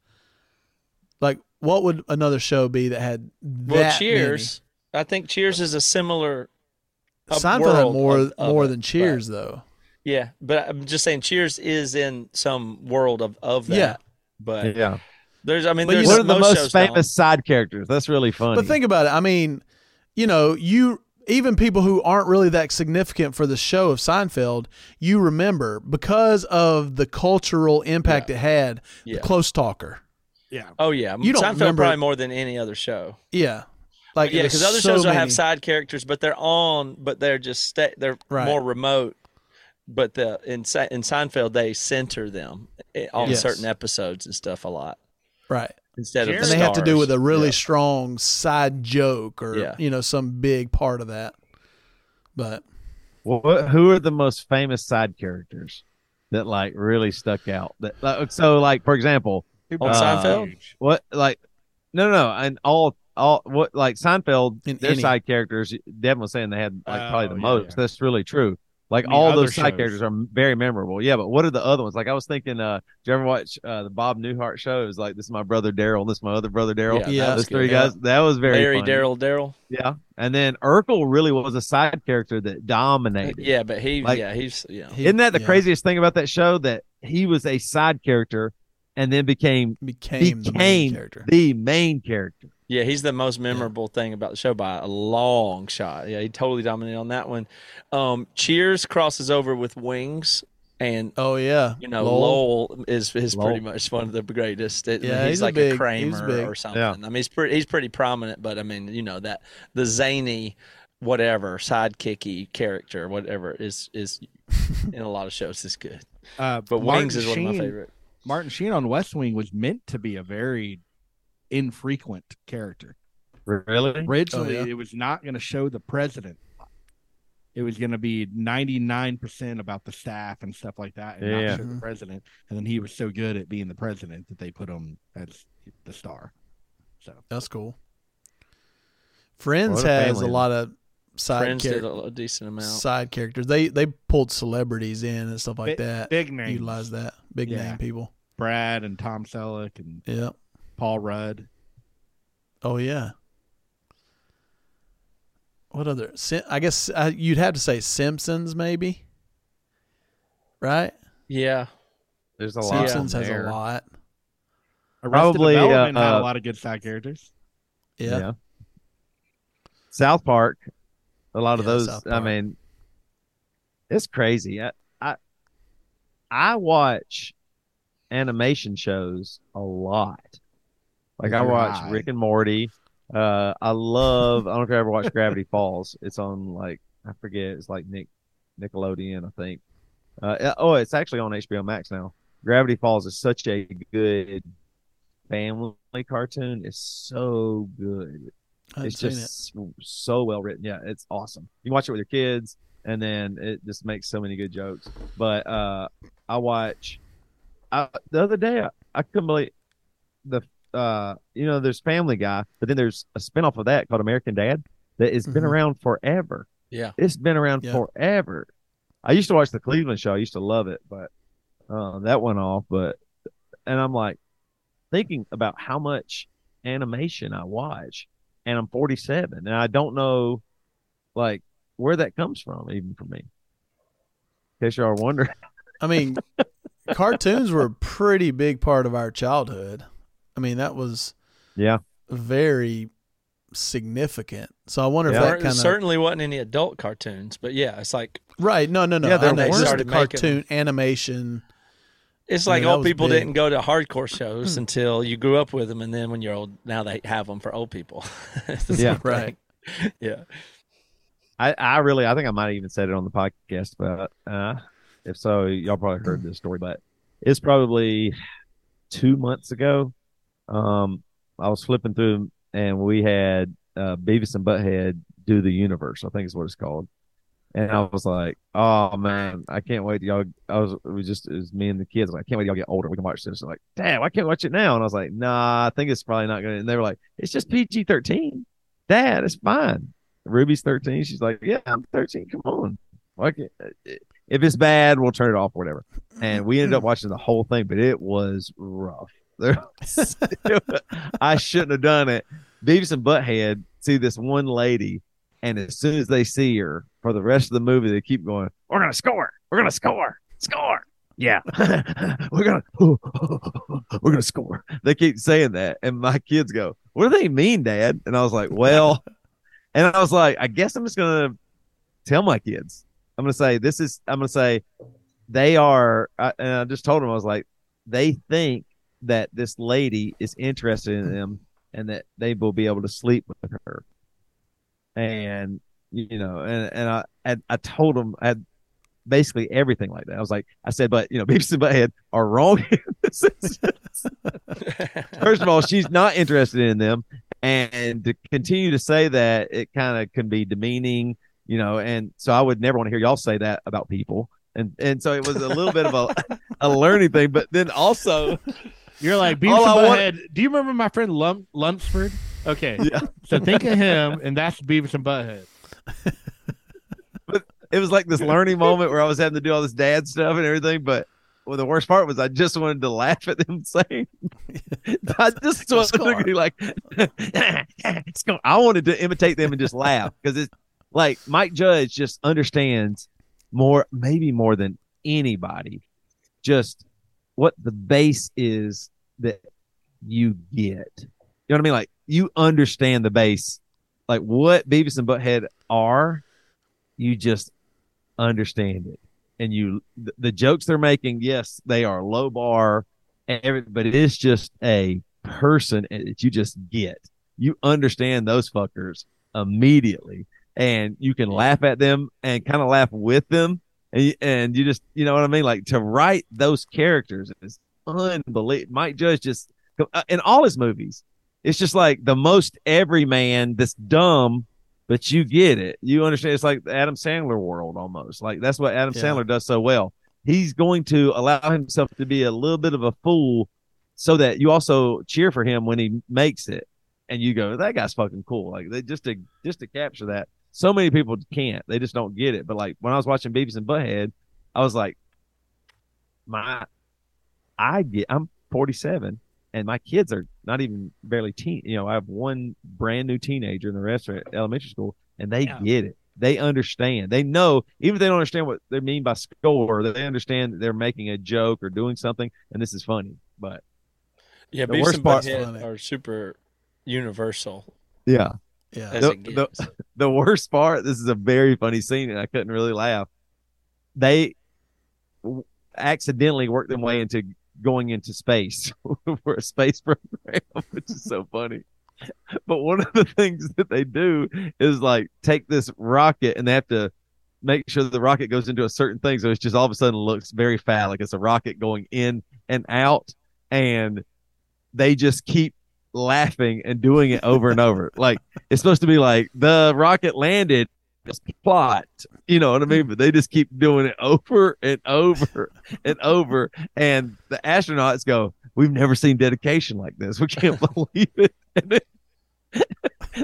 Like, what would another show be that had Well, that Cheers. I think Cheers is a similar. Many? a Seinfeld had more of- of more it, than but- Cheers though. Yeah, but I'm just saying Cheers is in some world of of that. Yeah. But Yeah. there's, I mean, But there's one of the most shows famous don't. side characters? That's really funny. But think about it. I mean, you know, you even people who aren't really that significant for the show of Seinfeld, you remember because of the cultural impact it had. Yeah. The close talker. Yeah, Oh yeah, You don't Seinfeld remember- probably more than any other show. Yeah. Like yeah, because other so shows will many- have side characters, but they're on, but they're just sta they're Right. more remote. But the in in Seinfeld they center them eh, on Yes. certain episodes and stuff a lot right. Instead of And the and they have to do with a really Yeah. strong side joke or Yeah. you know some big part of that. But what, who are the most famous side characters that like really stuck out? That like, so like for example, On Uh, Seinfeld. what like no no no and all all what like Seinfeld In their any. side characters Devin was saying they had like probably Oh, the most. yeah. That's really true. Like I mean, all those side shows. characters are very memorable. Yeah, but what are the other ones? Like I was thinking, uh, did you ever watch uh, the Bob Newhart show? It was like this is my brother Daryl, this is my other brother Daryl. Yeah, Yeah. that was those three good. guys. That was very Larry. Daryl, Daryl. Yeah, and then Urkel really was a side character that dominated. Yeah, but he, Like- yeah, he's, yeah, he Isn't that the yeah, craziest thing about that show? That he was a side character and then became became, the main became the main character. Yeah, he's the most memorable thing about the show by a long shot. Yeah, he totally dominated on that one. Um, Cheers crosses over with Wings, and Oh yeah. you know Lowell. Lowell, is is Lowell. pretty much one of the greatest. It- Yeah, he's, he's a like big- a he's Kramer big. or something. Yeah. I mean, he's pretty he's pretty prominent, but I mean, you know that the zany whatever sidekicky character, whatever is is in a lot of shows is good. uh, But Martin Wings is one of my favorite. Martin Sheen on West Wing was meant to be a very infrequent character. Really? Originally, Oh, yeah. it was not going to show the president. It was going to be 99% about the staff and stuff like that and Yeah. not show the Mhm. president. And then he was so good at being the president that they put him as the star. So That's cool. Friends a has family. a lot of side characters. a, a decent amount. Side characters. They they pulled celebrities in and stuff like Bi- that. big names, Utilize that. Big Yeah. name people. Brad and Tom Selleck and Yeah. Paul Rudd. Oh yeah. What other? Sim- I guess uh, you'd have to say Simpsons, maybe. Right? Yeah, There's a lot. Simpsons on has a lot. Arrested Probably, Development uh, had uh, a lot of good side characters. Yeah. South Park, a lot of Yeah, those. I mean, it's crazy. I, I I watch animation shows a lot. Like I watch eye. Rick and Morty. Uh, I love. I don't know if you ever watched Gravity Falls. It's on like I forget. It's like Nick Nickelodeon, I think. Uh, oh, it's actually on HBO Max now. Gravity Falls is such a good family cartoon. It's so good I've it's seen it. just so well written. Yeah, it's awesome. You watch it with your kids, and then it just makes so many good jokes. But uh, I watch. I, the other day, I, I couldn't believe the. Uh, you know, there's Family Guy, but then there's a spinoff of that called American Dad that has been Mhm. around forever. Yeah. it's been around Yeah. forever. I used to watch the Cleveland Show. I used to love it, but uh, that went off. But and I'm like thinking about how much animation I watch, and I'm 47, and I don't know like where that comes from, even for me. In case y'all are wondering, I mean, cartoons were a pretty big part of our childhood. I mean, that was yeah, very significant. So I wonder Yeah. if that kind of certainly wasn't any adult cartoons, but yeah, it's like right. No, no, no. Yeah, I there know, were. just the Started making cartoon animation. it's I like mean, old people big. didn't go to hardcore shows until you grew up with them, and then when you're old, now they have them for old people. Yeah. Right. Yeah. I, I really, I think I might have even said it on the podcast, but uh, if so, y'all probably heard this story. But it's probably two months ago. Um, I was flipping through, and we had uh, Beavis and Butthead do the universe. I think is what it's called. And I was like, "Oh man, I can't wait y'all." I was, it was just it was me and the kids. Like, I can't wait y'all get older. We can watch this. I'm like, damn, I can't watch it now? And I was like, Nah, I think it's probably not gonna. And they were like, It's just PG thirteen. Dad, it's fine. Ruby's 13. She's like, Yeah, I'm 13. Come on. Why can't, if it's bad, we'll turn it off or whatever. And we ended up watching the whole thing, but it was rough. I shouldn't have done it. Beavis and Butthead see this one lady, and as soon as they see her for the rest of the movie, they keep going, We're going to score. We're going to score. Score. Yeah, we're gonna we're gonna score. They keep saying that, and my kids go, "What do they mean, Dad?" And I was like, "Well," and I was like, "I guess I'm just gonna tell my kids. I'm gonna say this is. I'm gonna say they are." I, and I just told them I was like, they think that this lady is interested in them, and that they will be able to sleep with her. And you know, and and I I, I told them I had basically everything like that. I was like, I said, but you know, Beavis and Butthead are wrong. in this instance. First of all, she's not interested in them, and to continue to say that it kind of can be demeaning, you know. And so I would never want to hear y'all say that about people. And and so it was a little bit of a a learning thing, but then also, You're like Beavis All and I want- Butthead. Do you remember my friend Lump Lunsford? Okay, yeah, so think of him, and that's Beavis and Butthead. but it was like this learning moment where I was having to do all this dad stuff and everything. But well, the worst part was I just wanted to laugh at them saying, I just wanted Score. to be like, I wanted to imitate them and just laugh because it's like Mike Judge just understands more, maybe more than anybody, just what the base is that you get. You know what I mean? Like you understand the base, like what Beavis and Butthead are. You just understand it, and you the, the jokes they're making. Yes, they are low bar, and every, but it is just a person that you just get. You understand those fuckers immediately, and you can laugh at them and kind of laugh with them, and you, and you just you know what I mean. Like to write those characters is unbelievable. Mike Judge just uh, in all his movies, it's just like the most everyman that's dumb, but you get it. You understand. It's like the Adam Sandler world almost. Like that's what Adam Yeah. Sandler does so well. He's going to allow himself to be a little bit of a fool so that you also cheer for him when he makes it. and you go, that guy's fucking cool. Like they just to just to capture that. So many people can't. They just don't get it. But like when I was watching Beavis and Butthead, I was like, my, I get. I'm 47, and my kids are not even barely teen. You know, I have one brand new teenager, and the rest are at elementary school, and they Yeah. get it. They understand. They know, even if they don't understand what they mean by score, they understand that they're making a joke or doing something, and this is funny. But Yeah, The Beavis worst and part's Butthead funny. are super universal yeah, Yeah. as The- it the- the worst part this is a very funny scene and i couldn't really laugh. They w- accidentally worked their way into going into space for a space program which is so funny. But one of the things that they do is like take this rocket and they have to make sure that the rocket goes into a certain thing so it's just all of a sudden looks very phallic. It's a rocket going in and out and they just keep laughing and doing it over and over. Like it's supposed to be like the rocket landed plot. You know what i mean? But they just keep doing it over and over and over. And the astronauts go we've never seen dedication like this. We can't believe it.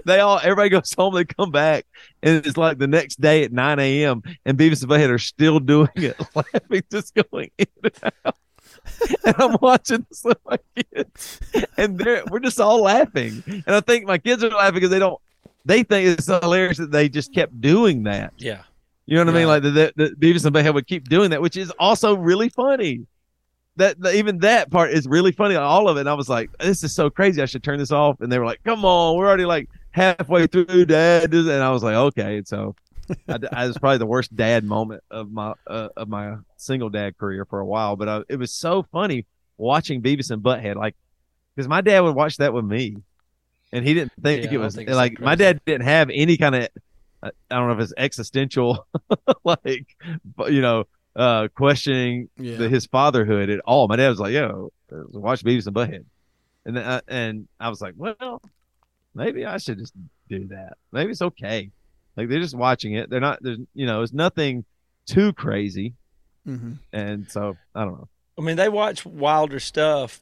They all everybody goes home they come back and it's like the next day at 9 a.m and beavis and butthead are still doing it laughing just going in and out and i'm watching this with my kids and they're we're just all laughing and i think my kids are laughing because they don't they think it's hilarious that they just kept doing that Yeah. you know what I mean? Like the, the, the Beavis and Butthead would keep doing that, which is also really funny. That the, even that part is really funny. All of it. And I was like, this is so crazy. I should turn this off. And they were like, come on, we're already like halfway through, Dad. And I was like, okay. And so I, I was probably the worst dad moment of my uh, of my single dad career for a while. But I, it was so funny watching Beavis and Butthead, like because my dad would watch that with me, and he didn't think Yeah, it was think like my dad didn't have any kind of I don't know if it's existential, like you know, uh, questioning Yeah. the, his fatherhood at all. My dad was like, "Yo, uh, watch Beavis and Butthead," and then, uh, and I was like, "Well, maybe I should just do that. Maybe it's okay." Like they're just watching it. They're not. There's you know, it's nothing too crazy, hmm and so I don't know. I mean, they watch wilder stuff.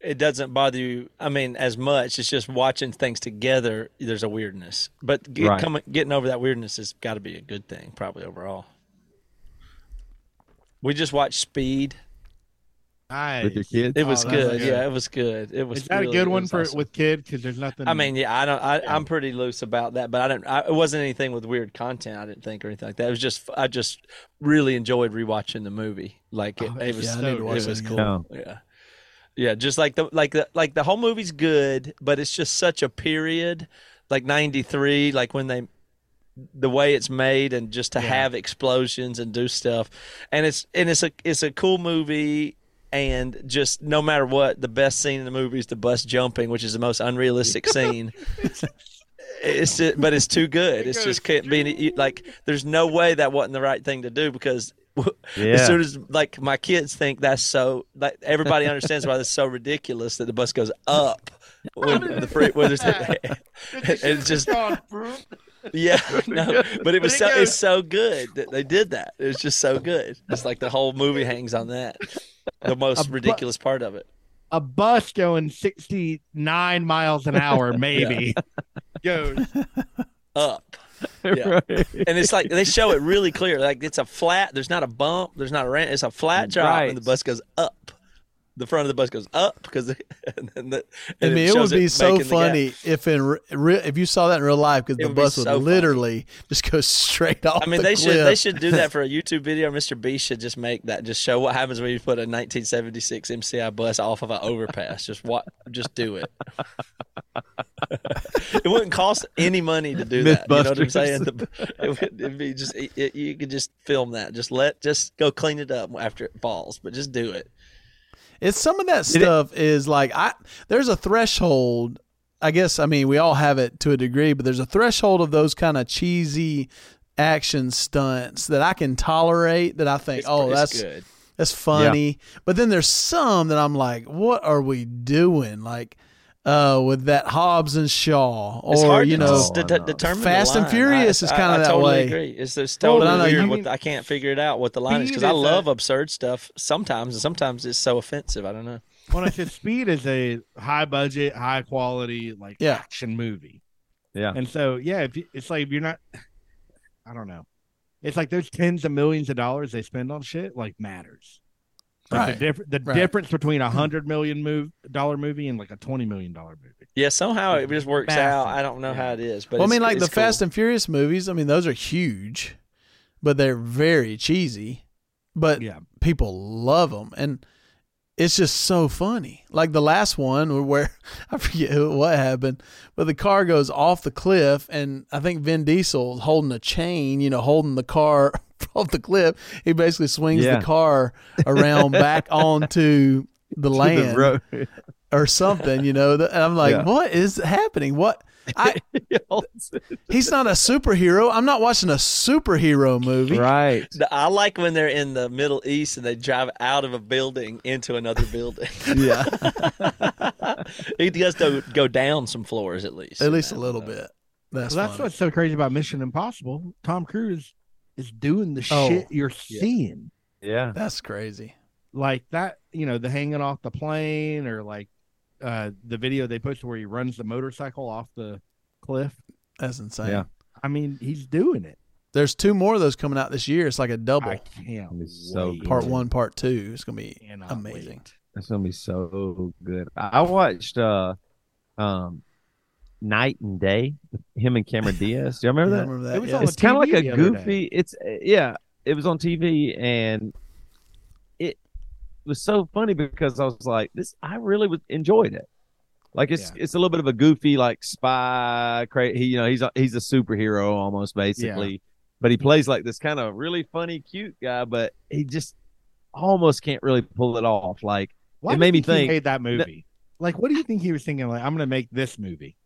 It doesn't bother you. I mean, as much. It's just watching things together. There's a weirdness, but get, Right. coming, getting over that weirdness has got to be a good thing, probably overall. We just watched Speed. Nice. With your kids, It was Oh, good. good. Yeah, it was good. It was. Good. Is that really- a good one for awesome. with kid? Because there's nothing. I mean, yeah, I don't. I, I'm pretty loose about that, but I don't. I, it wasn't anything with weird content. I didn't think or anything like that. It was just. I just really enjoyed rewatching the movie. Like it, Oh, it was. yeah, so need to watch it was again. cool. Yeah, yeah. Just like the like the like the whole movie's good, but it's just such a period, like '93, like when they, the way it's made, and just to Yeah. have explosions and do stuff, and it's and it's a it's a cool movie. And just no matter what, the best scene in the movie is the bus jumping, which is the most unrealistic scene. It's just, but it's too good. It's just can't be like. There's no way that wasn't the right thing to do because as soon as like my kids think that's so like everybody understands why that's so ridiculous that the bus goes up when the free when there's it's just yeah no but it was so it's so good that they did that. It was just so good. It's like the whole movie hangs on that the most bu- ridiculous part of it a bus going 69 miles an hour, maybe, goes. up Yeah. Right. and it's like they show it really clear like it's a flat there's not a bump there's not a ramp it's a flat drop Right. and the bus goes up the front of the bus goes up because and then the, I mean, it would shows be so the gap. funny if in re- if you saw that in real life because the would be bus would so funny. literally just go straight off. I mean, the they should they should do that for a YouTube video. Mr. B should just make that. Just show what happens when you put a 1976 MCI bus off of an overpass. Just what? Just do it. it wouldn't cost any money to do that. You know what I'm saying? The, it would it'd be just it, it- you could just film that. Just let just go clean it up after it falls, but just do it. It's some of that stuff is like I there's a threshold. I guess I mean we all have it to a degree, but there's a threshold of those kind of cheesy action stunts that I can tolerate. That I think, oh, that's good. that's funny. But then there's some that I'm like, what are we doing? Like uh, with that Hobbs and Shaw, or you know, just de- I know. the Fast and. Furious I- is kinda I that totally way. Agree. It's just Well, totally but I know weird. you- what the- I can't figure it out what the line is because I is a- love absurd stuff sometimes, and sometimes it's so offensive. I don't know. When I said Speed is a high budget, high quality, like Yeah. action movie. Yeah. And so, yeah, if you, it's like if you're not, I don't know. It's like those tens of millions of dollars they spend on shit like matters. Like Right. The, diff- the Right. difference between a hundred million move dollar movie and like a twenty million dollar movie. Yeah, somehow it just works out. I don't know Yeah. how it is, but well, I mean, like the cool. Fast and Furious movies. I mean, those are huge, but they're very cheesy. But Yeah. people love them, and it's just so funny. Like the last one where I forget who, what happened, but the car goes off the cliff, and I think Vin Diesel holding a chain, you know, holding the car off the cliff. He basically swings Yeah. the car around back onto the To the road. or something, you know. And I'm like, Yeah. what is happening? What? I he's not a superhero. I'm not watching a superhero movie. right. I like when they're in the Middle East and they drive out of a building into another building. Yeah. he does go, go down some floors at least. At in least a little bit. That's, Well, that's what's so crazy about Mission Impossible. Tom Cruise is doing the Oh, shit you're yeah. seeing. Yeah. That's crazy. Like that, you know, the hanging off the plane or like uh the video they posted where he runs the motorcycle off the cliff. That's insane. Yeah. I mean, he's doing it. There's two more of those coming out this year. It's like a double. I can't so. Part one, part two. It's gonna be amazing. wait. That's gonna be so good. I I watched uh um Knight and Day, him and Cameron Diaz. Do you remember Yeah, I that? remember that. It was yeah. on It's kind of like a other goofy. It's yeah, it was on TV and it was so funny because I was like, this. I really was enjoyed it. Like it's Yeah. it's a little bit of a goofy like spy. Cra- he you know he's a, he's a superhero almost basically, but he plays like this kind of really funny cute guy, but he just almost can't really pull it off. Like Why It made you me he think- made that movie. Like, what do you think he was thinking? Like, I'm going to make this movie.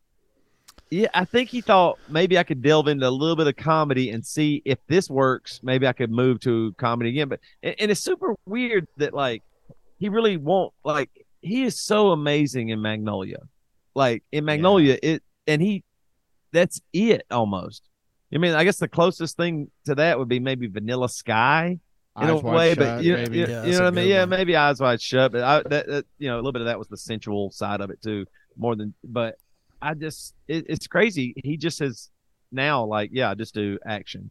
Yeah, I think he thought maybe I could delve into a little bit of comedy and see if this works. Maybe I could move to comedy again. But and, and it's super weird that like he really won't like he is so amazing in Magnolia. Like in Magnolia, it and he that's it almost. I mean, I guess the closest thing to that would be maybe Vanilla Sky in a Eyes Wide way, Shut, but you, maybe. you, Yeah, you know what I mean? good Yeah, one. maybe eyes wide shut, but I that, that you know a little bit of that was the sensual side of it too, more than. But I just it, it's crazy. He just has now like yeah, just do action.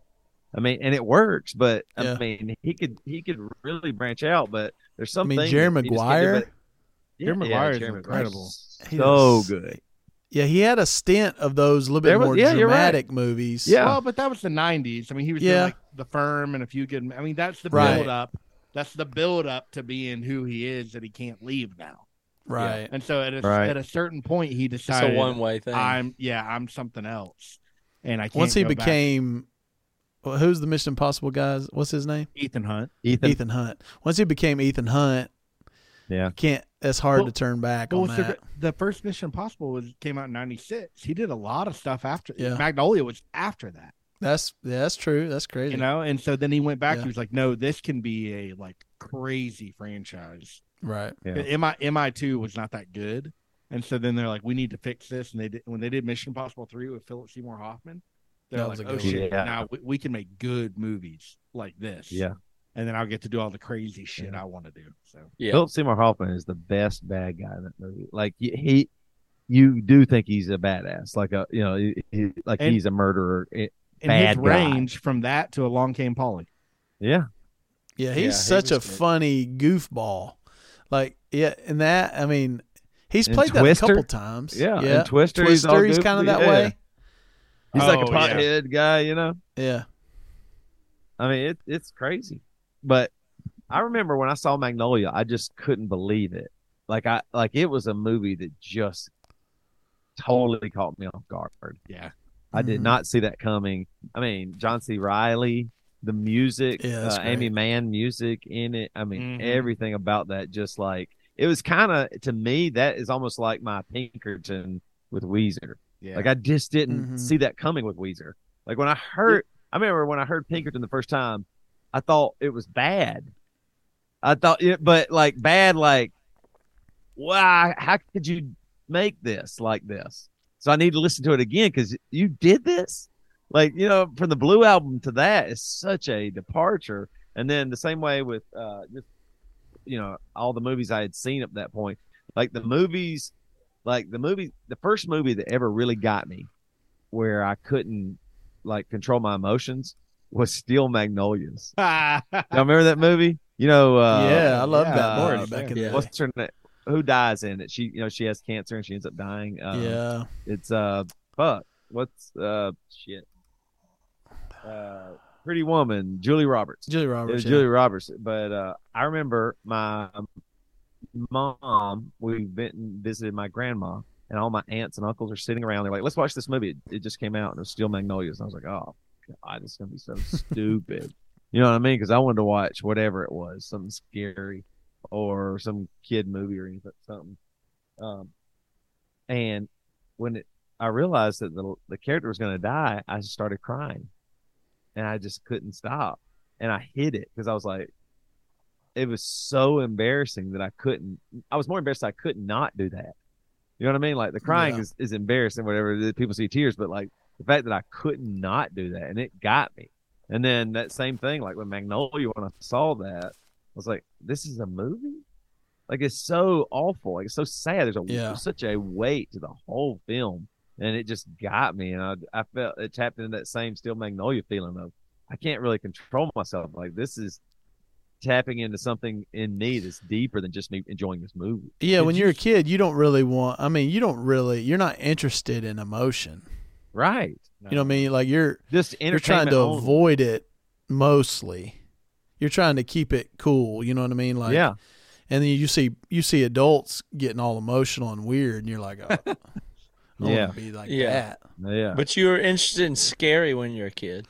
I mean, and it works, but Yeah. I mean, he could he could really branch out, but there's something. I mean, Jerry Maguire. Jerry Maguire is Jerry incredible. He So was- good. Yeah, he had a stint of those a little bit was- more yeah, you're right. dramatic movies. Yeah. Well, but that was the 90s. I mean, he was Yeah. doing like The Firm and a few good. I mean, that's the Right. build up. That's the build up to being who he is that he can't leave now. Right. And so at a, Right. at a certain point, he decided it's a one way thing. I'm yeah, I'm something else, and I can't Once he go back. became, well, who's the Mission Impossible guys? What's his name? Ethan Hunt. Ethan. Ethan Hunt. Once he became Ethan Hunt, Yeah. can't. It's hard Well- to turn back Well, on what's the, that. the first Mission Impossible was came out in '96. He did a lot of stuff after. Yeah. Magnolia was after that, That's yeah, that's true. That's crazy. you know. And so then he went back. Yeah. He was like, "No, this can be a like crazy franchise." Right. Yeah. MI MI two was not that good, and so then they're like, "We need to fix this." And they did when they did Mission Impossible three with Philip Seymour Hoffman. They're That like, was a "Oh good shit! Yeah. Now we, we can make good movies like this." Yeah. and then I'll get to do all the crazy shit Yeah. I want to do. So yeah. Philip Seymour Hoffman is the best bad guy in that movie. Like he, he you do think he's a badass, like a you know, he, he- like And- he's a murderer. It- and his Bad guy. range from that to Along Came Polly. yeah, Yeah, Yeah, he's he such a good. funny goofball. Like yeah, and that I mean, he's And played that a couple times. yeah. yeah. And Twister, he's, Twister, he's kind of that Yeah. way. He's like a Oh, yeah. guy, you know. Yeah. I mean, it, it's crazy. But I remember when I saw Magnolia, I just couldn't believe it. Like I like it was a movie that just totally caught me off guard. Yeah. I did Mhm. not see that coming. I mean, John C. Reilly, the music, Yeah, that's uh, Amy. Mann music in it. I mean, Mhm. everything about that just like it was kind of to me that is almost like my Pinkerton with Weezer. Yeah. Like I just didn't Mhm. see that coming with Weezer. Like when I heard, I remember when I heard Pinkerton the first time, I thought it was bad. I thought it, but like bad, like wow, how could you make this like this? So I need to listen to it again because you did this. Like you know, from the Blue album to that is such a departure. And then the same way with uh, just you know all the movies I had seen up that point. Like the movies, like the movie, the first movie that ever really got me, where I couldn't like control my emotions, was Steel Magnolias. Y'all remember that movie? You know, uh, yeah, I love yeah, that uh, back in yeah. the What's her name? Who dies in it? She, you know, she has cancer and she ends up dying. Uh, yeah. it's uh, fuck. What's uh, shit? Uh, Pretty Woman, Julie Roberts. Julie It Roberts. was yeah. Julie Roberts, but uh, I remember my mom. We went and visited my grandma, and all my aunts and uncles are sitting around. They're like, "Let's watch this movie." It, it just came out, and it was Steel Magnolias. And I was like, "Oh, God, is gonna be so stupid." You know what I mean? Because I wanted to watch whatever it was, something scary, or some kid movie or anything, something. Um, and when it, I realized that the the character was gonna die, I just started crying, and I just couldn't stop and I hid it because I was like, it was so embarrassing that I couldn't. I was more embarrassed I could not do that. You know what I mean? Like the crying Yeah. is, is embarrassing, whatever. People see tears, but like the fact that I could not do that and it got me. And then that same thing, like with Magnolia, when I saw that, I was like, this is a movie. Like it's so awful. Like it's so sad. There's a Yeah. such a weight to the whole film, and it just got me. And I, I felt it tapped into that same Steel Magnolia feeling of I can't really control myself. Like this is tapping into something in me that's deeper than just me enjoying this movie. Yeah, when you- you're a kid, you don't really want. I mean, you don't really. You're not interested in emotion. Right. You know what I mean? Like you're Just you're trying to only. avoid it mostly. You're trying to keep it cool. You know what I mean? Like yeah. And then you see you see adults getting all emotional and weird, and you're like, oh, I Yeah. want to be like Yeah. that. Yeah. But you were interested in scary when you were a kid.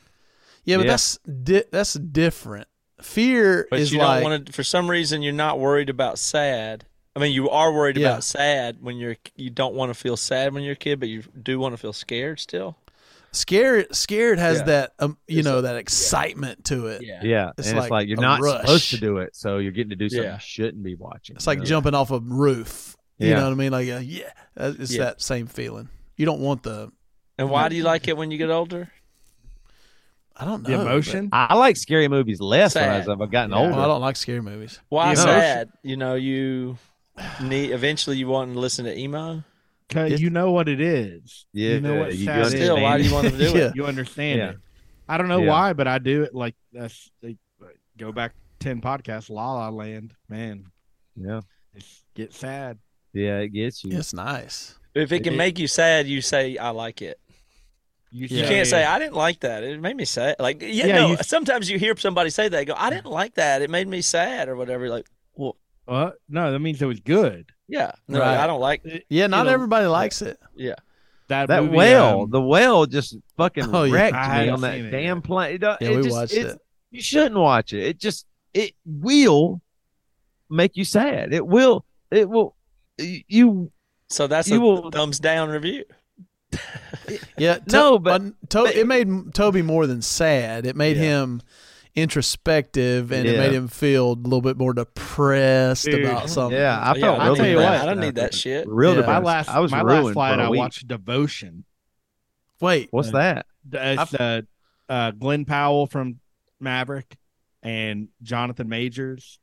Yeah, but Yeah. that's di- that's different. Fear But is you like don't want to. For some reason, you're not worried about sad. I mean, you are worried Yeah. about sad when you're. You don't want to feel sad when you're a kid, but you do want to feel scared still. scared. Scared has Yeah. that um, you It's know a- that excitement to it. yeah. It's and like it's like you're not rush. supposed to do it, so you're getting to do something Yeah. you shouldn't be watching. It's like know? jumping off a roof. You Yeah. know what I mean? Like uh, yeah, it's Yeah. that same feeling. You don't want the. And why do you like it when you get older? I don't know The emotion. I, I like scary movies less Sad. as I've gotten Yeah. older. Well, I don't like scary movies. Why You know- sad? You know, you need eventually you want to listen to emo. Cause It's- you know what it is. Yeah, you know what you sad is. Why do you want to do Yeah. it? You understand Yeah. it. I don't know Yeah. why, but I do it. Like that's like, go back ten podcasts. La La Land, man, Yeah. it's get sad. Yeah, it gets you. It's nice. If it can It- make you sad, you say I like it. You Yeah. can't say I didn't like that. It made me sad. Like yeah, Yeah, no. you- sometimes you hear somebody say that, go, I didn't like that. It made me sad or whatever. Like, well, Uh, no, that means it was good. yeah, no, Right. I don't like. It, Yeah, not know, everybody likes it. Yeah, That that movie, whale, um, the whale just fucking Oh, yeah. wrecked I me on that damn yet. plane. It, don't- Yeah, it we just- watched it's- it. You shouldn't watch it. It just it will make you sad. It will. It will. You so that's You a will- thumbs down review. Yeah, to- No, but- uh, to- it made Toby more than sad. It made Yeah. him introspective, and it made him feel a little bit more depressed Dude. about something. yeah. I Yeah, felt I really tell you bad what, I don't need that shit. Real Yeah. my depressed. last, I was my ruined last flight, for a I week. watched Devotion. Wait, What's Uh, that? It's uh, uh, Glen Powell from Maverick and Jonathan Majors.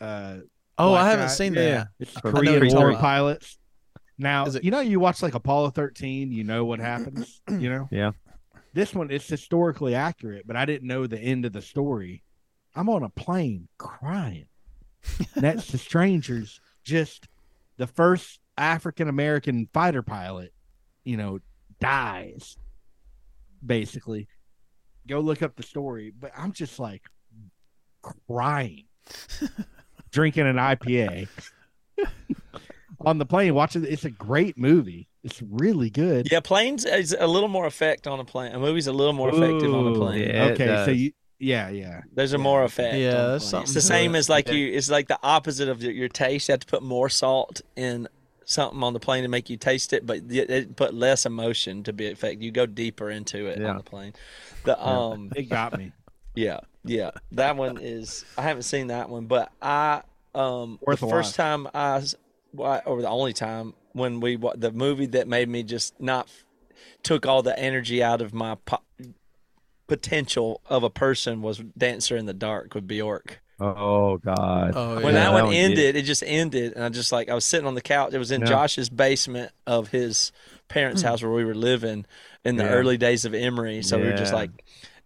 Uh, oh, black I haven't guy. seen Yeah, that. It's From Korean Korea. war Told- pilots. Now it- you know you watch like Apollo thirteen, you know what happens. You know. Yeah. This one it's historically accurate, but I didn't know the end of the story. I'm on a plane crying next to strangers. Just the first African American fighter pilot, you know, dies. Basically, go look up the story. But I'm just like crying, drinking an IPA on the plane watching. It's a great movie. It's really good. Yeah, planes is a little more effect on a plane. A movie's a little more effective on a plane. Yeah, okay, so you, yeah, yeah. There's a Yeah. more effect. Yeah, on a. It's the same as like Yeah. you. It's like the opposite of your, your taste. You have to put more salt in something on the plane to make you taste it, but y- it put less emotion to be effective. You go deeper into it Yeah. on the plane. The um, It got me. Yeah, yeah, that one is. I haven't seen that one, but I um Worth the a first time I or the only time when we wa- the movie that made me just not took all the energy out of my po- potential of a person was Dancer in the Dark with Bjork. Oh God. Oh, when yeah. that one one did. ended, it just ended, and I just like I was sitting on the couch. It was in Yeah. Josh's basement of his parents' house where we were living in the Yeah. early days of Emery. So we were just like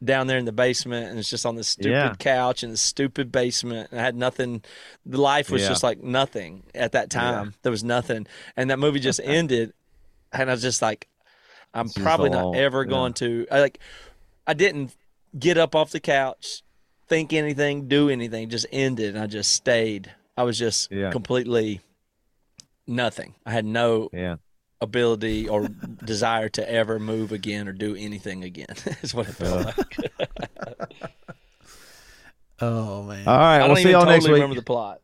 down there in the basement, and it's just on this stupid Yeah. couch in the stupid basement. And I had nothing. The life was Yeah. just like nothing at that time. There was nothing, and that movie just ended, and I was just like, I'm just probably not ever yeah. going to. I like, I didn't get up off the couch, think anything, do anything. Just ended, and I just stayed. I was just Yeah. completely nothing. I had no Yeah. Ability or desire to ever move again or do anything again. is what it felt like. Oh man. All right. I don't We'll see y'all totally next week. remember the plot.